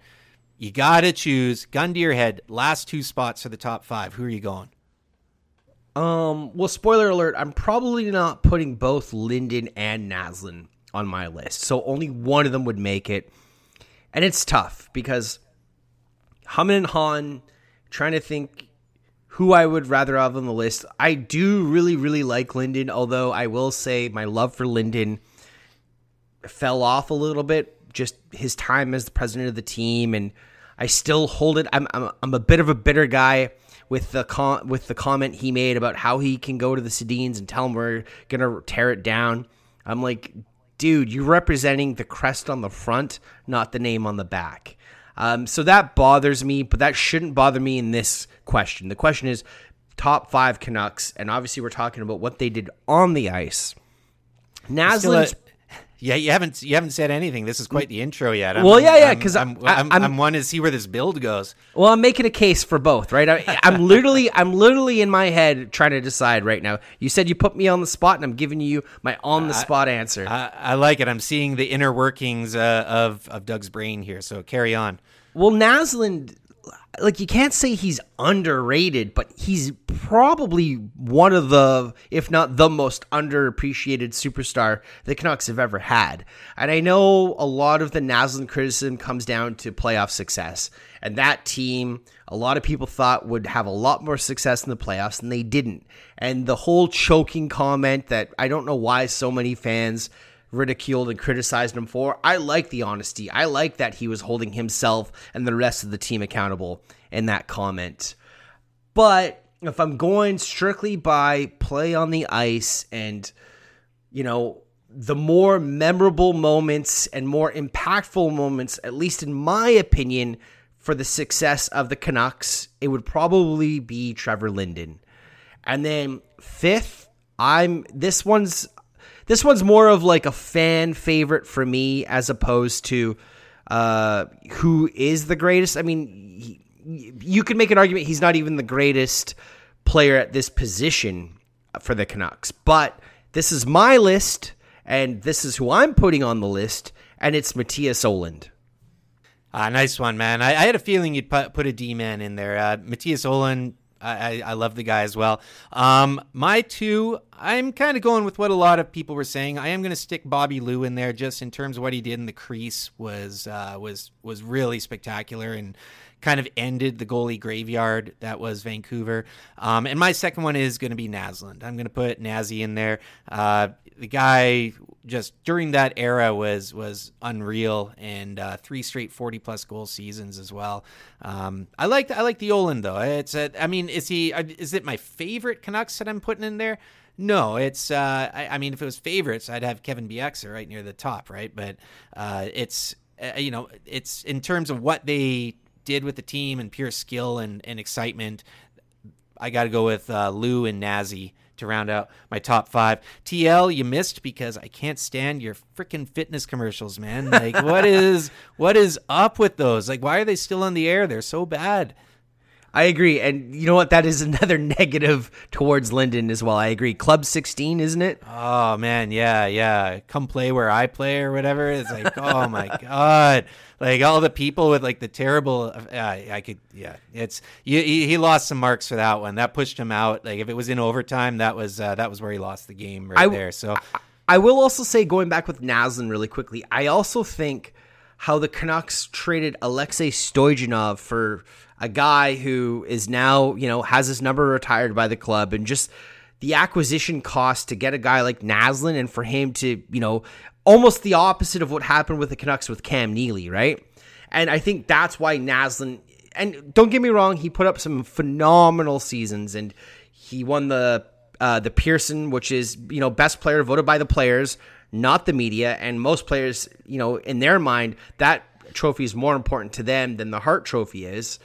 You got to choose gun to your head. Last two spots for the top five. Who are you going? Um. Well, spoiler alert. I'm probably not putting both Linden and Naslund on my list, so only one of them would make it, and it's tough because Hamann and Hahn. Trying to think who I would rather have on the list. I do really, really like Linden, although I will say my love for Linden fell off a little bit. Just his time as the president of the team, and I still hold it. I'm I'm, I'm a bit of a bitter guy with the com- with the comment he made about how he can go to the Sedins and tell them we're gonna tear it down. I'm like, dude, you're representing the crest on the front, not the name on the back. Um, so that bothers me, but that shouldn't bother me in this question. The question is top five Canucks, and obviously we're talking about what they did on the ice. Naslund. Yeah, you haven't you haven't said anything. This is quite the intro yet. I'm, well, yeah, yeah, because I'm I'm, I'm, I'm, I'm to see where this build goes. Well, I'm making a case for both, right? I, am literally I'm literally in my head trying to decide right now. You said you put me on the spot, and I'm giving you my on the spot answer. I, I, like it. I'm seeing the inner workings uh, of of Doug's brain here. So carry on. Well, Naslund like you can't say he's underrated, but he's probably one of the, if not the most underappreciated superstar the Canucks have ever had. And I know a lot of the Naslund criticism comes down to playoff success. And that team, a lot of people thought would have a lot more success in the playoffs, and they didn't. And the whole choking comment that I don't know why so many fans ridiculed and criticized him for. I like the honesty. I like that he was holding himself and the rest of the team accountable in that comment. But if I'm going strictly by play on the ice and, you know, the more memorable moments and more impactful moments, at least in my opinion, for the success of the Canucks, it would probably be Trevor Linden. And then fifth, I'm this one's this one's more of like a fan favorite for me as opposed to uh, who is the greatest. I mean, he, you could make an argument he's not even the greatest player at this position for the Canucks, but this is my list, and this is who I'm putting on the list, and it's Mattias Ohlund. Uh, nice one, man. I, I, had a feeling you'd put, put a D man in there. Uh, Mattias Ohlund I, I love the guy as well. Um, my two, I'm kind of going with what a lot of people were saying. I am going to stick Bobby Lou in there, just in terms of what he did in the crease was uh, was was really spectacular and kind of ended the goalie graveyard that was Vancouver. Um, and my second one is going to be Naslund. I'm going to put Nazzy in there. Uh, the guy just during that era was was unreal, and uh, three straight 40 plus goal seasons as well. Um, I like I like the Ohlund though. It's a, I mean, is he is it my favorite Canucks that I'm putting in there? No, it's. Uh, I, I, mean, if it was favorites, I'd have Kevin Bieksa right near the top, right? But uh, it's uh, you know, it's in terms of what they did with the team and pure skill and, and excitement. I got to go with uh, Lou and Nazzy to round out my top five. TL, you missed because I can't stand your freaking fitness commercials, man. Like, what is what is up with those? Like, why are they still on the air? They're so bad. I agree, and you know what? That is another negative towards Linden as well. I agree. Club sixteen, isn't it? Oh man, yeah, yeah. Come play where I play or whatever. It's like, oh my god, like all the people with like the terrible. Uh, I could, yeah. It's he, he lost some marks for that one. That pushed him out. Like if it was in overtime, that was uh, that was where he lost the game right I, there. So I, will also say, going back with Naslund really quickly, I also think how the Canucks traded Alexei Stojanov for a guy who is now, you know, has his number retired by the club and just the acquisition cost to get a guy like Naslund and for him to, you know, almost the opposite of what happened with the Canucks with Cam Neely, right? And I think that's why Naslund and don't get me wrong, he put up some phenomenal seasons and he won the uh, the Pearson, which is you know best player voted by the players, not the media, and most players, you know, in their mind, that trophy is more important to them than the Hart Trophy is.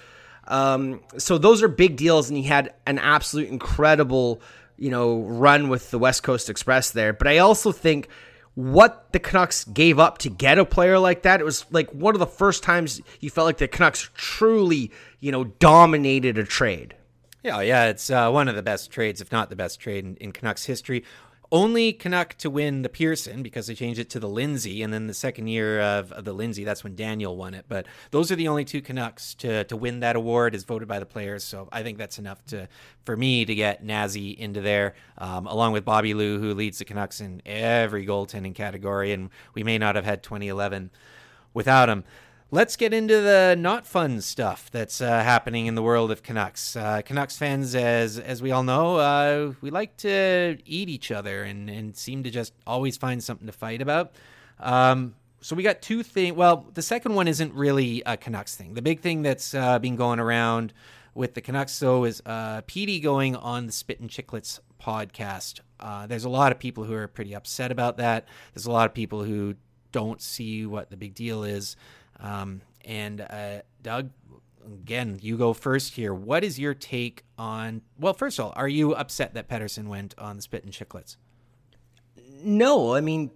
Um, so those are big deals, and he had an absolute incredible, you know, run with the West Coast Express there. But I also think what the Canucks gave up to get a player like that, it was like one of the first times you felt like the Canucks truly, you know, dominated a trade. Yeah, yeah, it's uh, one of the best trades, if not the best trade in, in Canucks history only Canuck to win the Pearson because they changed it to the Lindsay, and then the second year of, of, the Lindsay, that's when Daniel won it. But those are the only two Canucks to to win that award, as voted by the players. So I think that's enough to for me to get Nazzy into there, um, along with Bobby Lou, who leads the Canucks in every goaltending category, and we may not have had 2011 without him. Let's get into the not fun stuff that's uh, happening in the world of Canucks. Uh, Canucks fans, as as we all know, uh, we like to eat each other and, and seem to just always find something to fight about. Um, so we got two things. Well, the second one isn't really a Canucks thing. The big thing that's uh, been going around with the Canucks, though, is uh, Petey going on the Spittin' Chiclets podcast. Uh, there's a lot of people who are pretty upset about that. There's a lot of people who don't see what the big deal is. Um, and uh, Doug, again, you go first here. What is your take on? Well, first of all, are you upset that Pettersson went on the and Chiclets? No, I mean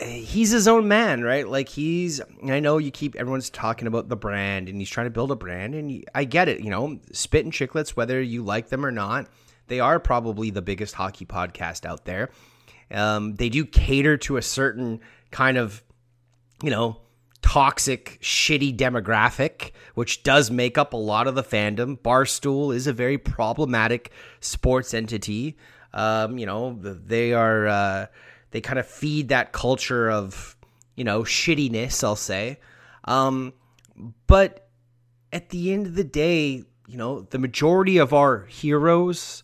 he's his own man, right? Like he's. I know you keep everyone's talking about the brand, and he's trying to build a brand, and he, I get it. You know, Spittin' Chiclets, whether you like them or not, they are probably the biggest hockey podcast out there. Um, they do cater to a certain kind of, you know, toxic, shitty demographic, which does make up a lot of the fandom. Barstool is a very problematic sports entity. Um, you know, they are uh, they kind of feed that culture of you know shittiness. I'll say, um, but at the end of the day, you know, the majority of our heroes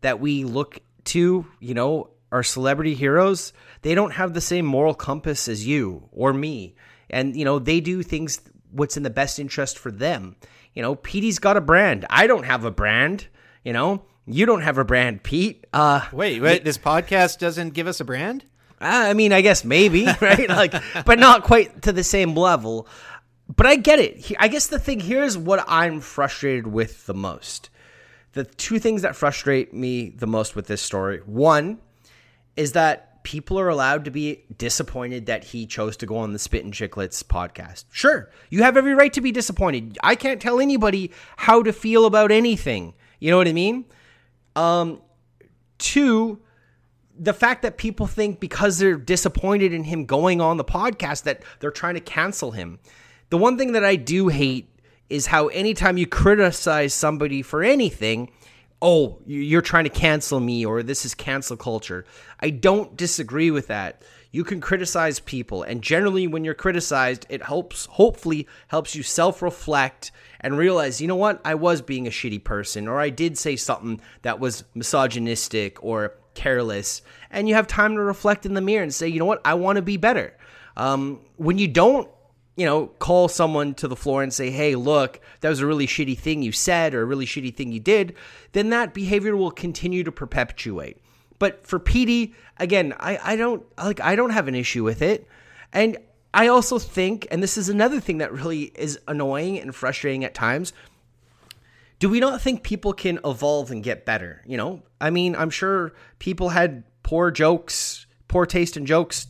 that we look to, you know, our celebrity heroes, they don't have the same moral compass as you or me. And, you know, they do things what's in the best interest for them. You know, Petey's got a brand. I don't have a brand, you know. You don't have a brand, Pete. Uh Wait, wait, this podcast doesn't give us a brand? I mean, I guess maybe, right? like but not quite to the same level. But I get it. I guess the thing here is what I'm frustrated with the most. The two things that frustrate me the most with this story. One is that people are allowed to be disappointed that he chose to go on the Spittin' Chiclets podcast. Sure, you have every right to be disappointed. I can't tell anybody how to feel about anything. You know what I mean? Um, two, the fact that people think because they're disappointed in him going on the podcast that they're trying to cancel him. The one thing that I do hate is how anytime you criticize somebody for anything, oh, you're trying to cancel me or this is cancel culture. I don't disagree with that. You can criticize people, and generally, when you're criticized, it helps, hopefully, helps you self reflect and realize, you know what, I was being a shitty person, or I did say something that was misogynistic or careless, and you have time to reflect in the mirror and say, you know what, I want to be better. Um, when you don't you know, call someone to the floor and say, hey, look, that was a really shitty thing you said or a really shitty thing you did, then that behavior will continue to perpetuate. But for Petey, again, I, I don't like I don't have an issue with it. And I also think, and this is another thing that really is annoying and frustrating at times, do we not think people can evolve and get better? You know, I mean, I'm sure people had poor jokes, poor taste in jokes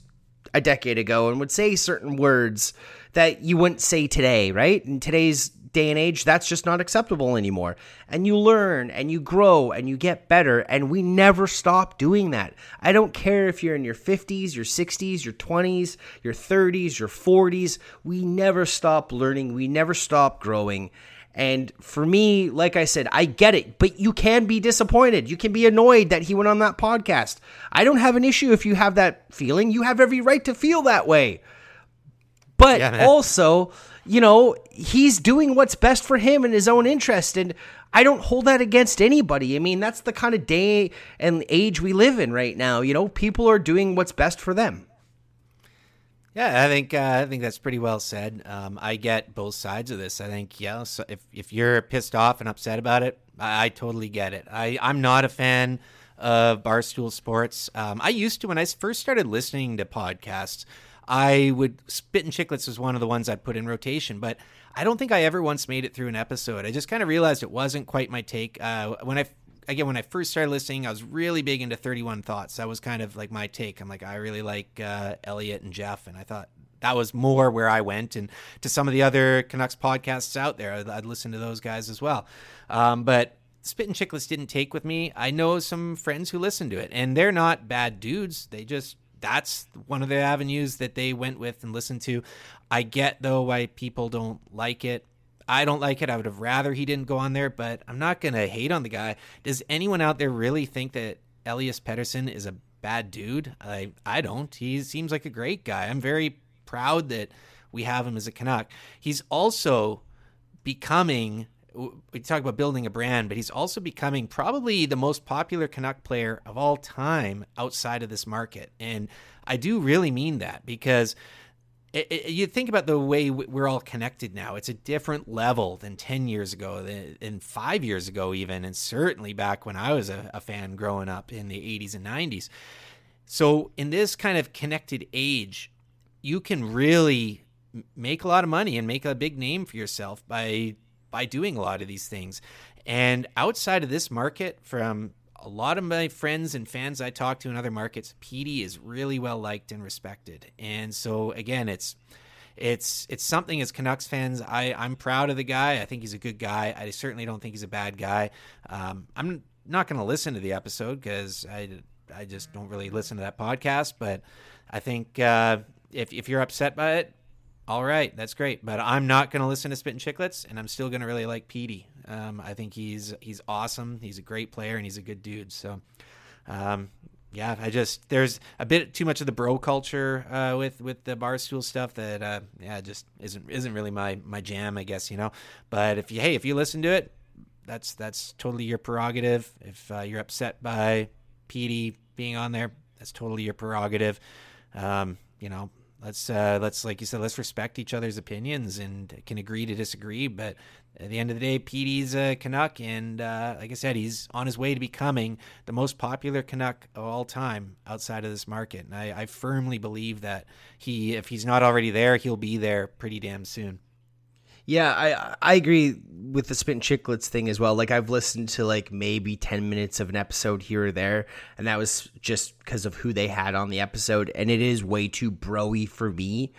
a decade ago and would say certain words that you wouldn't say today, right? In today's day and age, that's just not acceptable anymore. And you learn and you grow and you get better, and we never stop doing that. I don't care if you're in your 50s, your 60s, your 20s, your 30s, your 40s, we never stop learning, we never stop growing. And for me, like I said, I get it, but you can be disappointed. You can be annoyed that he went on that podcast. I don't have an issue if you have that feeling. You have every right to feel that way. But yeah, also, you know, he's doing what's best for him in his own interest. And I don't hold that against anybody. I mean, that's the kind of day and age we live in right now. You know, people are doing what's best for them. Yeah, I think uh, I think that's pretty well said. Um, I get both sides of this. I think yeah, so if if you're pissed off and upset about it, I, I totally get it. I I'm not a fan of barstool sports. Um, I used to when I first started listening to podcasts. I would Spittin' Chiclets was one of the ones I'd put in rotation, but I don't think I ever once made it through an episode. I just kind of realized it wasn't quite my take. Uh, when I again when I first started listening, I was really big into Thirty One Thoughts. That was kind of like my take. I'm like I really like uh, Elliot and Jeff, and I thought that was more where I went. And to some of the other Canucks podcasts out there, I'd, I'd listen to those guys as well. Um, but and Chiclets didn't take with me. I know some friends who listen to it, and they're not bad dudes. They just that's one of the avenues that they went with and listened to. I get though why people don't like it. I don't like it. I would have rather he didn't go on there, but I'm not going to hate on the guy. Does anyone out there really think that Elias Pettersson is a bad dude? I I don't. He seems like a great guy. I'm very proud that we have him as a Canuck. He's also becoming we talk about building a brand, but he's also becoming probably the most popular Canuck player of all time outside of this market. And I do really mean that because it, it, you think about the way we're all connected now. It's a different level than 10 years ago, than five years ago, even, and certainly back when I was a, a fan growing up in the 80s and 90s. So, in this kind of connected age, you can really make a lot of money and make a big name for yourself by by doing a lot of these things. And outside of this market, from a lot of my friends and fans I talk to in other markets, Petey is really well liked and respected. And so again, it's it's it's something as Canucks fans, I I'm proud of the guy. I think he's a good guy. I certainly don't think he's a bad guy. Um, I'm not going to listen to the episode because I I just don't really listen to that podcast. But I think uh, if if you're upset by it, all right, that's great. But I'm not going to listen to Spittin' Chiclets, and I'm still going to really like Petey. Um, I think he's he's awesome. He's a great player, and he's a good dude. So, um, yeah, I just there's a bit too much of the bro culture uh, with with the barstool stuff that uh, yeah just isn't isn't really my my jam, I guess you know. But if you hey if you listen to it, that's that's totally your prerogative. If uh, you're upset by Petey being on there, that's totally your prerogative. Um, you know, let's uh, let's like you said, let's respect each other's opinions and can agree to disagree. But at the end of the day, Petey's a Canuck, and uh, like I said, he's on his way to becoming the most popular Canuck of all time outside of this market. And I, I firmly believe that he, if he's not already there, he'll be there pretty damn soon. Yeah, I I agree with the Spittin' Chiclets thing as well. Like I've listened to like maybe ten minutes of an episode here or there, and that was just because of who they had on the episode, and it is way too broy for me.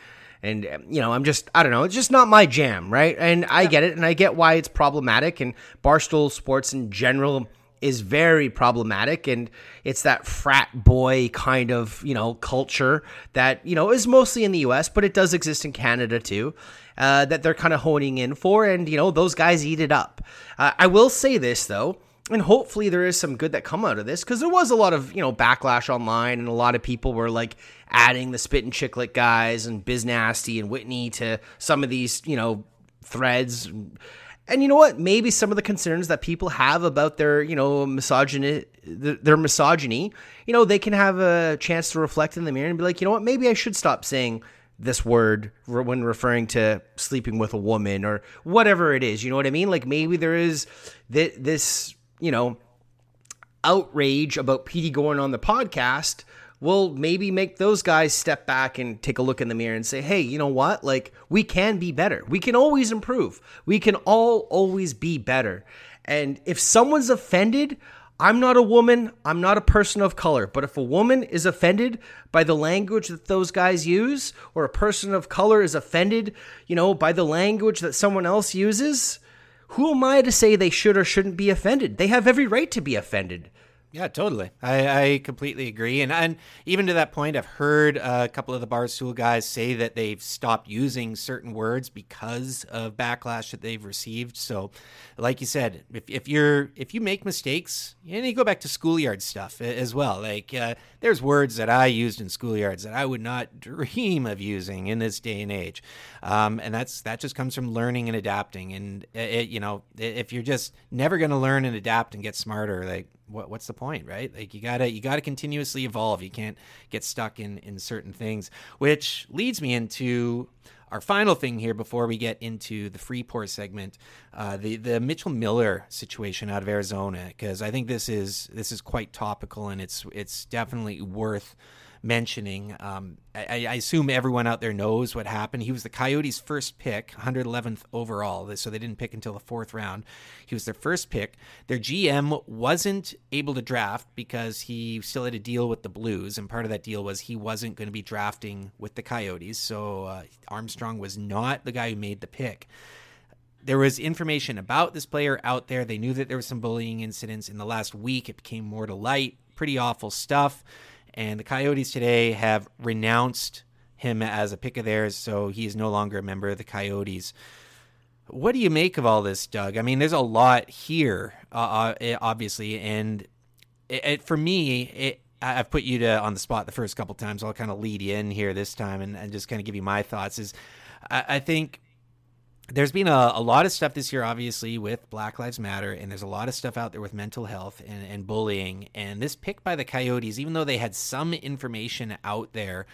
And you know, I'm just I don't know, it's just not my jam, right? And I get it, and I get why it's problematic, and Barstool Sports in general is very problematic and it's that frat boy kind of you know culture that you know is mostly in the us but it does exist in canada too uh, that they're kind of honing in for, and you know those guys eat it up. Uh, I will say this though, and hopefully there is some good that come out of this because there was a lot of you know backlash online, and a lot of people were like adding the Spittin' Chiclet guys and Biz Nasty and Whitney to some of these you know threads. And you know what? Maybe some of the concerns that people have about their, you know, misogyny, their misogyny, you know, they can have a chance to reflect in the mirror and be like, you know what? Maybe I should stop saying this word when referring to sleeping with a woman or whatever it is. You know what I mean? Like maybe there is this, you know, outrage about Petey going on the podcast will maybe make those guys step back and take a look in the mirror and say, hey, you know what? Like, we can be better. We can always improve. We can all always be better. And if someone's offended, I'm not a woman, I'm not a person of color, but if a woman is offended by the language that those guys use, or a person of color is offended, you know, by the language that someone else uses, who am I to say they should or shouldn't be offended? They have every right to be offended. Yeah, totally. I, I completely agree. And and even to that point, I've heard a couple of the Barstool guys say that they've stopped using certain words because of backlash that they've received. So, like you said, if, if you're if you make mistakes, and you go back to schoolyard stuff as well. Like uh, there's words that I used in schoolyards that I would not dream of using in this day and age, um, and that's that just comes from learning and adapting. And it, you know, if you're just never going to learn and adapt and get smarter, like what, what's the point, right? Like you gotta you gotta continuously evolve. You can't get stuck in in certain things, which leads me into our final thing here before we get into the Freeport segment, uh, the the Mitchell Miller situation out of Arizona, because I think this is this is quite topical and it's it's definitely worth mentioning. Um, I, I, assume everyone out there knows what happened. He was the Coyotes' first pick, 111th overall, so they didn't pick until the fourth round. He was their first pick. Their GM wasn't able to draft because he still had a deal with the Blues, and part of that deal was he wasn't going to be drafting with the Coyotes. So uh, Armstrong was not the guy who made the pick there was information about this player out there. They knew that there was some bullying incidents in the last week. It became more to light. Pretty awful stuff. And the Coyotes today have renounced him as a pick of theirs, so he is no longer a member of the Coyotes. What do you make of all this, Doug? I mean, there's a lot here, uh, uh obviously, and it, it, for me, it, I've put you to on the spot the first couple times. I'll kind of lead you in here this time and, and just kind of give you my thoughts. Is I, I think there's been a, a, lot of stuff this year, obviously, with Black Lives Matter, and there's a lot of stuff out there with mental health and, and bullying. And this pick by the Coyotes, even though they had some information out there,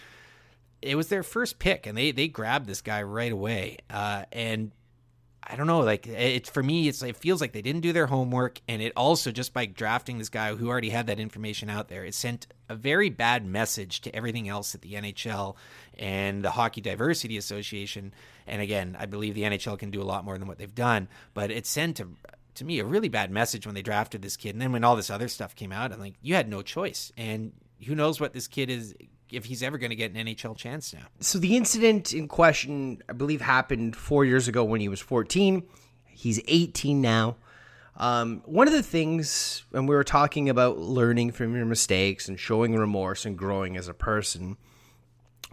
it was their first pick, and they they grabbed this guy right away. Uh, and I don't know, like it's for me, it's it feels like they didn't do their homework, and it also just by drafting this guy who already had that information out there, it sent a very bad message to everything else at the NHL and the Hockey Diversity Association. And again, I believe the NHL can do a lot more than what they've done, but it sent a, to me a really bad message when they drafted this kid. And then when all this other stuff came out, I'm like, you had no choice, and who knows what this kid is if he's ever going to get an NHL chance now. So the incident in question, I believe, happened four years ago when he was 14. He's 18 now. Um, one of the things, and we were talking about learning from your mistakes and showing remorse and growing as a person.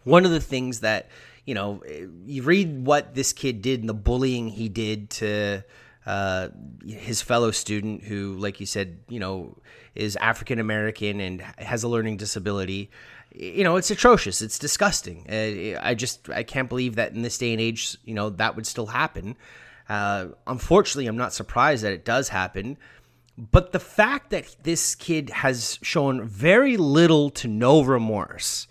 one of the things that you know, you read what this kid did and the bullying he did to uh, his fellow student who, like you said, you know, is African American and has a learning disability. You know, it's atrocious. It's disgusting. Uh, I just I can't believe that in this day and age, you know, that would still happen. Uh, unfortunately, I'm not surprised that it does happen. But the fact that this kid has shown very little to no remorse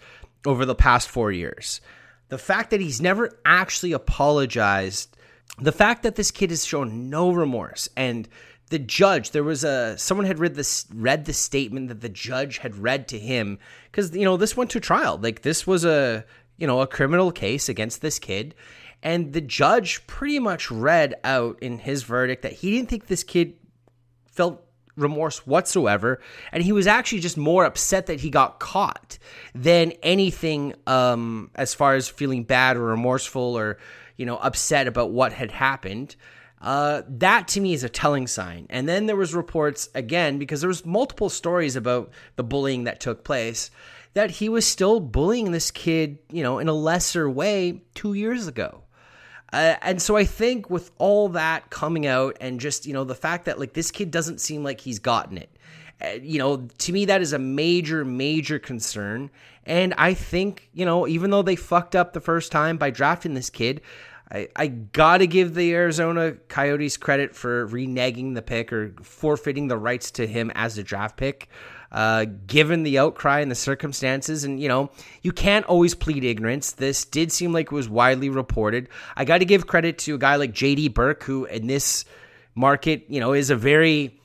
over the past four years, the fact that he's never actually apologized, the fact that this kid has shown no remorse, and the judge, there was a someone had read this read the statement that the judge had read to him because you know this went to trial, like this was a you know a criminal case against this kid. And the judge pretty much read out in his verdict that he didn't think this kid felt remorse whatsoever. And he was actually just more upset that he got caught than anything um, as far as feeling bad or remorseful or, you know, upset about what had happened. Uh, that to me is a telling sign. And then there was reports again because there was multiple stories about the bullying that took place that he was still bullying this kid, you know, in a lesser way 2 years ago. Uh, and so I think with all that coming out and just, you know, the fact that like this kid doesn't seem like he's gotten it, uh, you know, to me, that is a major, major concern. And I think, you know, even though they fucked up the first time by drafting this kid, I, I got to give the Arizona Coyotes credit for reneging the pick or forfeiting the rights to him as a draft pick uh, given the outcry and the circumstances. And, you know, you can't always plead ignorance. This did seem like it was widely reported. I got to give credit to a guy like JD Burke, who in this market, you know, is a very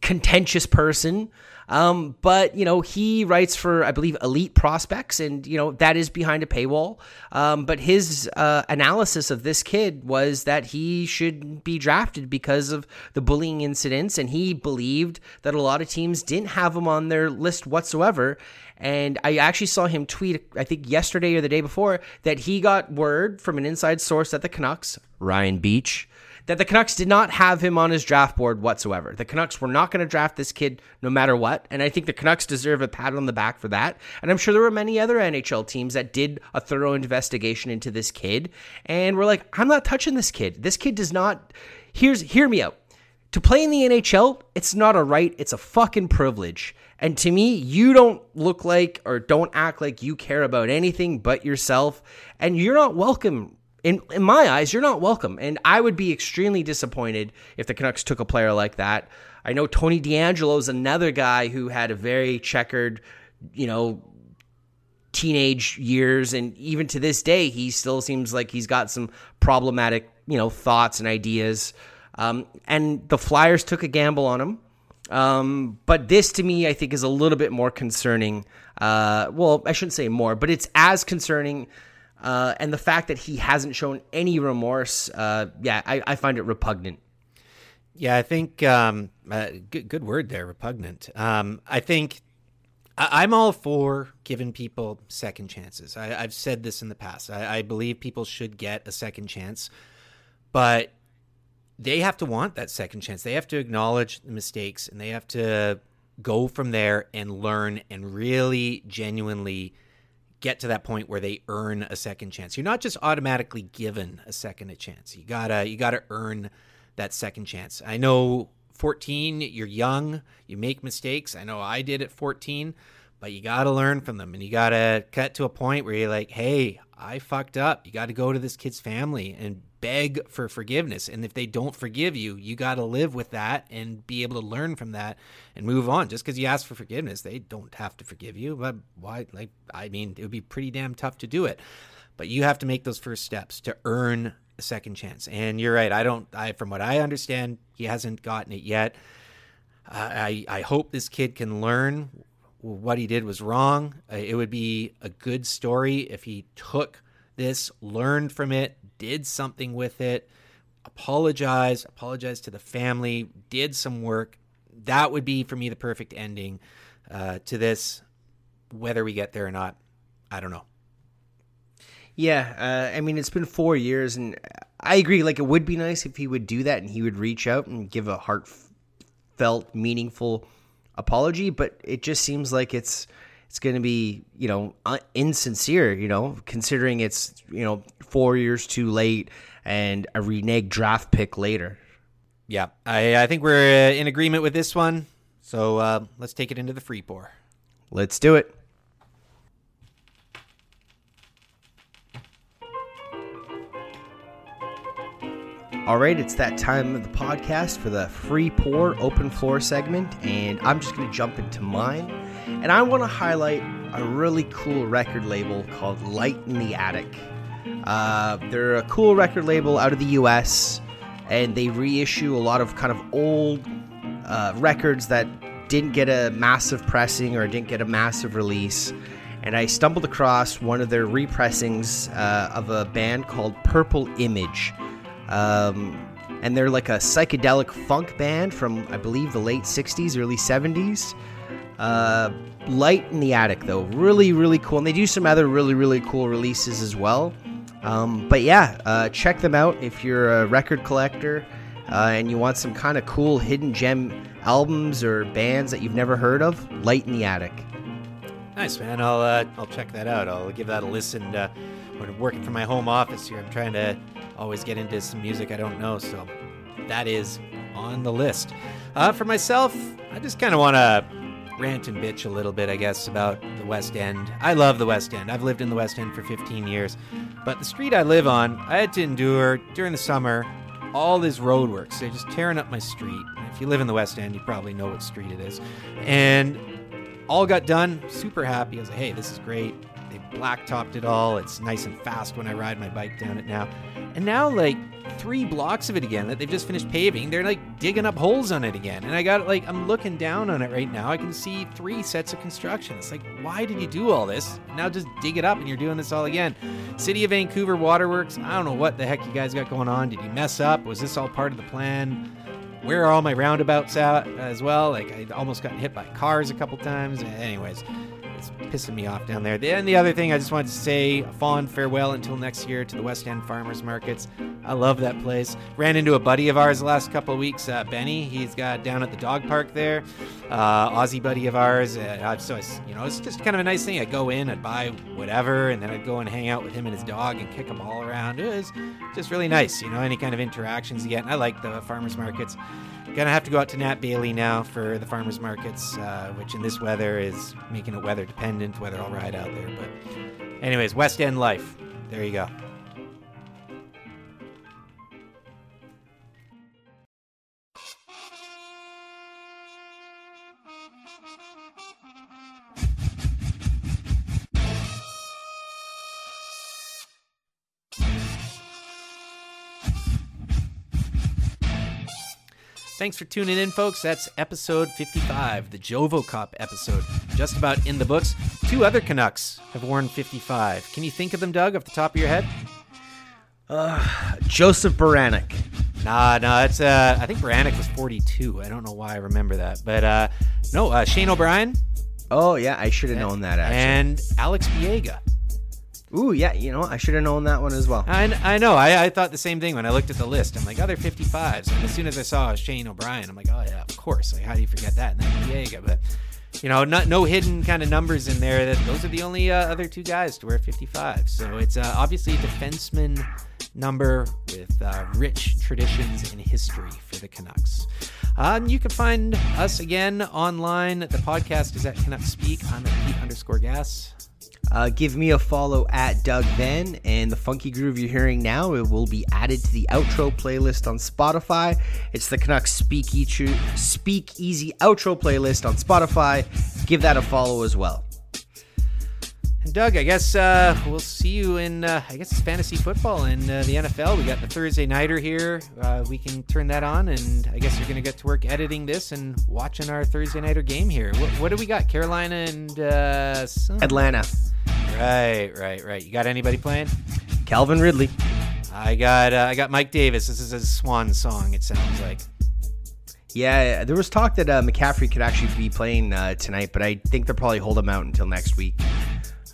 contentious person. Um, but you know, he writes for I believe Elite Prospects, and you know that is behind a paywall. Um, but his uh, analysis of this kid was that he should be drafted because of the bullying incidents, and he believed that a lot of teams didn't have him on their list whatsoever. And I actually saw him tweet, I think yesterday or the day before, that he got word from an inside source at the Canucks, Ryan Biech, that the Canucks did not have him on his draft board whatsoever. The Canucks were not going to draft this kid no matter what. And I think the Canucks deserve a pat on the back for that. And I'm sure there were many other NHL teams that did a thorough investigation into this kid and were like, I'm not touching this kid. This kid does not. Here's, hear me out. To play in the NHL, it's not a right, it's a fucking privilege. And to me, you don't look like or don't act like you care about anything but yourself. And you're not welcome in in my eyes, you're not welcome. And I would be extremely disappointed if the Canucks took a player like that. I know Tony DeAngelo is another guy who had a very checkered, you know, teenage years and even to this day he still seems like he's got some problematic, you know, thoughts and ideas. Um, and the Flyers took a gamble on him. Um, but this to me, I think, is a little bit more concerning. Uh, well, I shouldn't say more, but it's as concerning uh, and the fact that he hasn't shown any remorse, uh, yeah, I, I, find it repugnant. Yeah, I think um, uh, good, good word there, repugnant. Um, I think I, am all for giving people second chances. I, have said this in the past. I, I believe people should get a second chance, but they have to want that second chance. They have to acknowledge the mistakes and they have to go from there and learn and really genuinely get to that point where they earn a second chance. You're not just automatically given a second a chance. You gotta you gotta earn that second chance. I know 14, you're young, you make mistakes. I know I did at 14, but you gotta learn from them and you gotta cut to a point where you're like, hey, I fucked up. You gotta go to this kid's family and beg for forgiveness. And if they don't forgive you, you got to live with that and be able to learn from that and move on. Just because you ask for forgiveness, they don't have to forgive you. But why? Like, I mean, it would be pretty damn tough to do it. But you have to make those first steps to earn a second chance. And you're right. I don't, I, from what I understand, he hasn't gotten it yet. I, I hope this kid can learn what he did was wrong. It would be a good story if he took this, learned from it, did something with it, apologize, apologize to the family, did some work. That would be for me the perfect ending uh, to this. Whether we get there or not, I don't know. Yeah, uh, I mean it's been four years, and I agree. Like it would be nice if he would do that and he would reach out and give a heartfelt, meaningful apology. But it just seems like it's it's going to be you know uh, insincere. You know, considering it's you know four years too late and a reneged draft pick later. Yeah, I, I think we're uh, in agreement with this one. So uh, let's take it into the free pour. Let's do it. All right, it's that time of the podcast for the free pour open floor segment, and I'm just going to jump into mine. And I want to highlight a really cool record label called Light in the Attic. Uh, they're a cool record label out of the US, and they reissue a lot of kind of old uh, records that didn't get a massive pressing or didn't get a massive release. And I stumbled across one of their repressings uh, of a band called Purple Image. Um, and they're like a psychedelic funk band from, I believe, the late 60s, early 70s. Uh, light in the attic, though. Really, really cool. And they do some other really, really cool releases as well. Um, but yeah, uh, check them out if you're a record collector uh, and you want some kind of cool hidden gem albums or bands that you've never heard of. Light in the attic. Nice man. I'll uh, I'll check that out. I'll give that a listen. Uh, when I'm working from my home office here, I'm trying to always get into some music I don't know, so that is on the list. Uh, for myself, I just kind of want to rant and bitch a little bit, I guess, about the West End. I love the West End. I've lived in the West End for 15 years, but the street I live on, I had to endure during the summer all this roadworks. They're just tearing up my street. If you live in the West End, you probably know what street it is. And all got done. Super happy. I was like, hey, this is great. Blacktopped it all. It's nice and fast when I ride my bike down it now. And now, like three blocks of it again that they've just finished paving, they're like digging up holes on it again. And I got like, I'm looking down on it right now. I can see three sets of construction. It's like, why did you do all this? Now just dig it up and you're doing this all again. City of Vancouver Waterworks, I don't know what the heck you guys got going on. Did you mess up? Was this all part of the plan? Where are all my roundabouts at as well? Like, I almost got hit by cars a couple times. Anyways, it's pissing me off down there. And the other thing I just wanted to say a fond farewell until next year to the West End Farmers Markets. I love that place. Ran into a buddy of ours the last couple of weeks, uh, Benny. He's got down at the dog park there. Uh, Aussie buddy of ours. Uh, so, it's, you know, it's just kind of a nice thing. I'd go in, I'd buy whatever, and then I'd go and hang out with him and his dog and kick them all around. It was just really nice, you know, any kind of interactions you get. And I like the farmers markets. Gonna have to go out to Nat Bailey now for the farmers markets, uh, which in this weather is making it weather dependent whether I'll ride out there. But, anyways, West End life. There you go. Thanks for tuning in, folks. That's episode 55, the Jovocop episode. Just about in the books. Two other Canucks have worn 55. Can you think of them, Doug, off the top of your head? Uh, Joseph Baranek. Nah, nah, it's uh, I think Baranek was 42. I don't know why I remember that, but uh, no, uh, Shane O'Brien. Oh yeah, I should have known that actually. And Alex Biega. Ooh, yeah, you know, I should have known that one as well. I, I know. I, I thought the same thing when I looked at the list. I'm like, they're 55s. And as soon as I saw Shane O'Brien, I'm like, oh, yeah, of course. Like, how do you forget that? And then Biega. But, you know, not, no hidden kind of numbers in there. That Those are the only uh, other two guys to wear 55. So it's uh, obviously a defenseman number with uh, rich traditions and history for the Canucks. Um, you can find us again online. The podcast is at Canucks Speak. I'm at Pete underscore Gas. Uh, give me a follow at Doug Venn, and the funky groove you're hearing now it will be added to the outro playlist on Spotify. It's the Canucks Speak Easy, Speak Easy outro playlist on Spotify. Give that a follow as well. And Doug, I guess uh, we'll see you in, uh, I guess it's fantasy football in uh, the NFL. We got the Thursday Nighter here. Uh, we can turn that on, and I guess you're going to get to work editing this and watching our Thursday Nighter game here. What, what do we got? Carolina and uh, Atlanta. Right, right, right. You got anybody playing? Calvin Ridley. I got uh, I got Mike Davis. This is his swan song. It sounds like. Yeah, there was talk that uh, McCaffrey could actually be playing uh, tonight, but I think they'll probably hold him out until next week.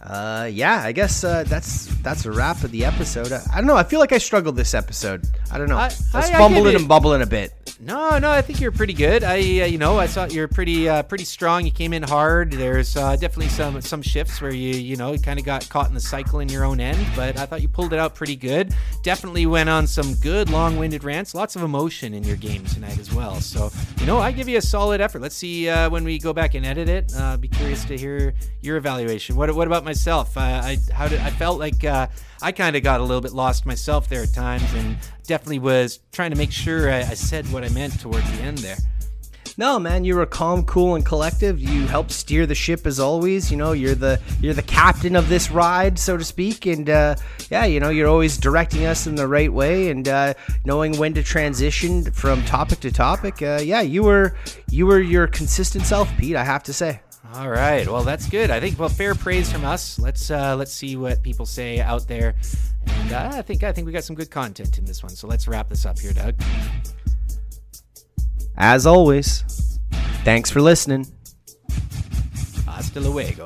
Uh, yeah, I guess uh, that's that's a wrap of the episode. I don't know. I feel like I struggled this episode. I don't know. I- I, was I- I fumbling and bubbling a bit. No, no, I think you're pretty good. I, uh, you know, I thought you're pretty, uh, pretty strong. You came in hard. There's uh, definitely some some shifts where you, you know, kind of got caught in the cycle in your own end, but I thought you pulled it out pretty good. Definitely went on some good long-winded rants. Lots of emotion in your game tonight as well. So, you know, I give you a solid effort. Let's see uh, when we go back and edit it. Uh, be curious to hear your evaluation. What, what about myself? Uh, I, how did I felt like uh, I kind of got a little bit lost myself there at times, and definitely was trying to make sure I, I said what I meant towards the end there. No, man, you were calm, cool, and collective. You helped steer the ship as always. You know, you're the you're the captain of this ride, so to speak. And uh, yeah, you know, you're always directing us in the right way and uh, knowing when to transition from topic to topic. Uh, yeah, you were you were your consistent self, Pete. I have to say. All right, well that's good. I think well fair praise from us. Let's uh, let's see what people say out there, and uh, I think I think we got some good content in this one. So let's wrap this up here, Doug. As always, thanks for listening. Hasta luego.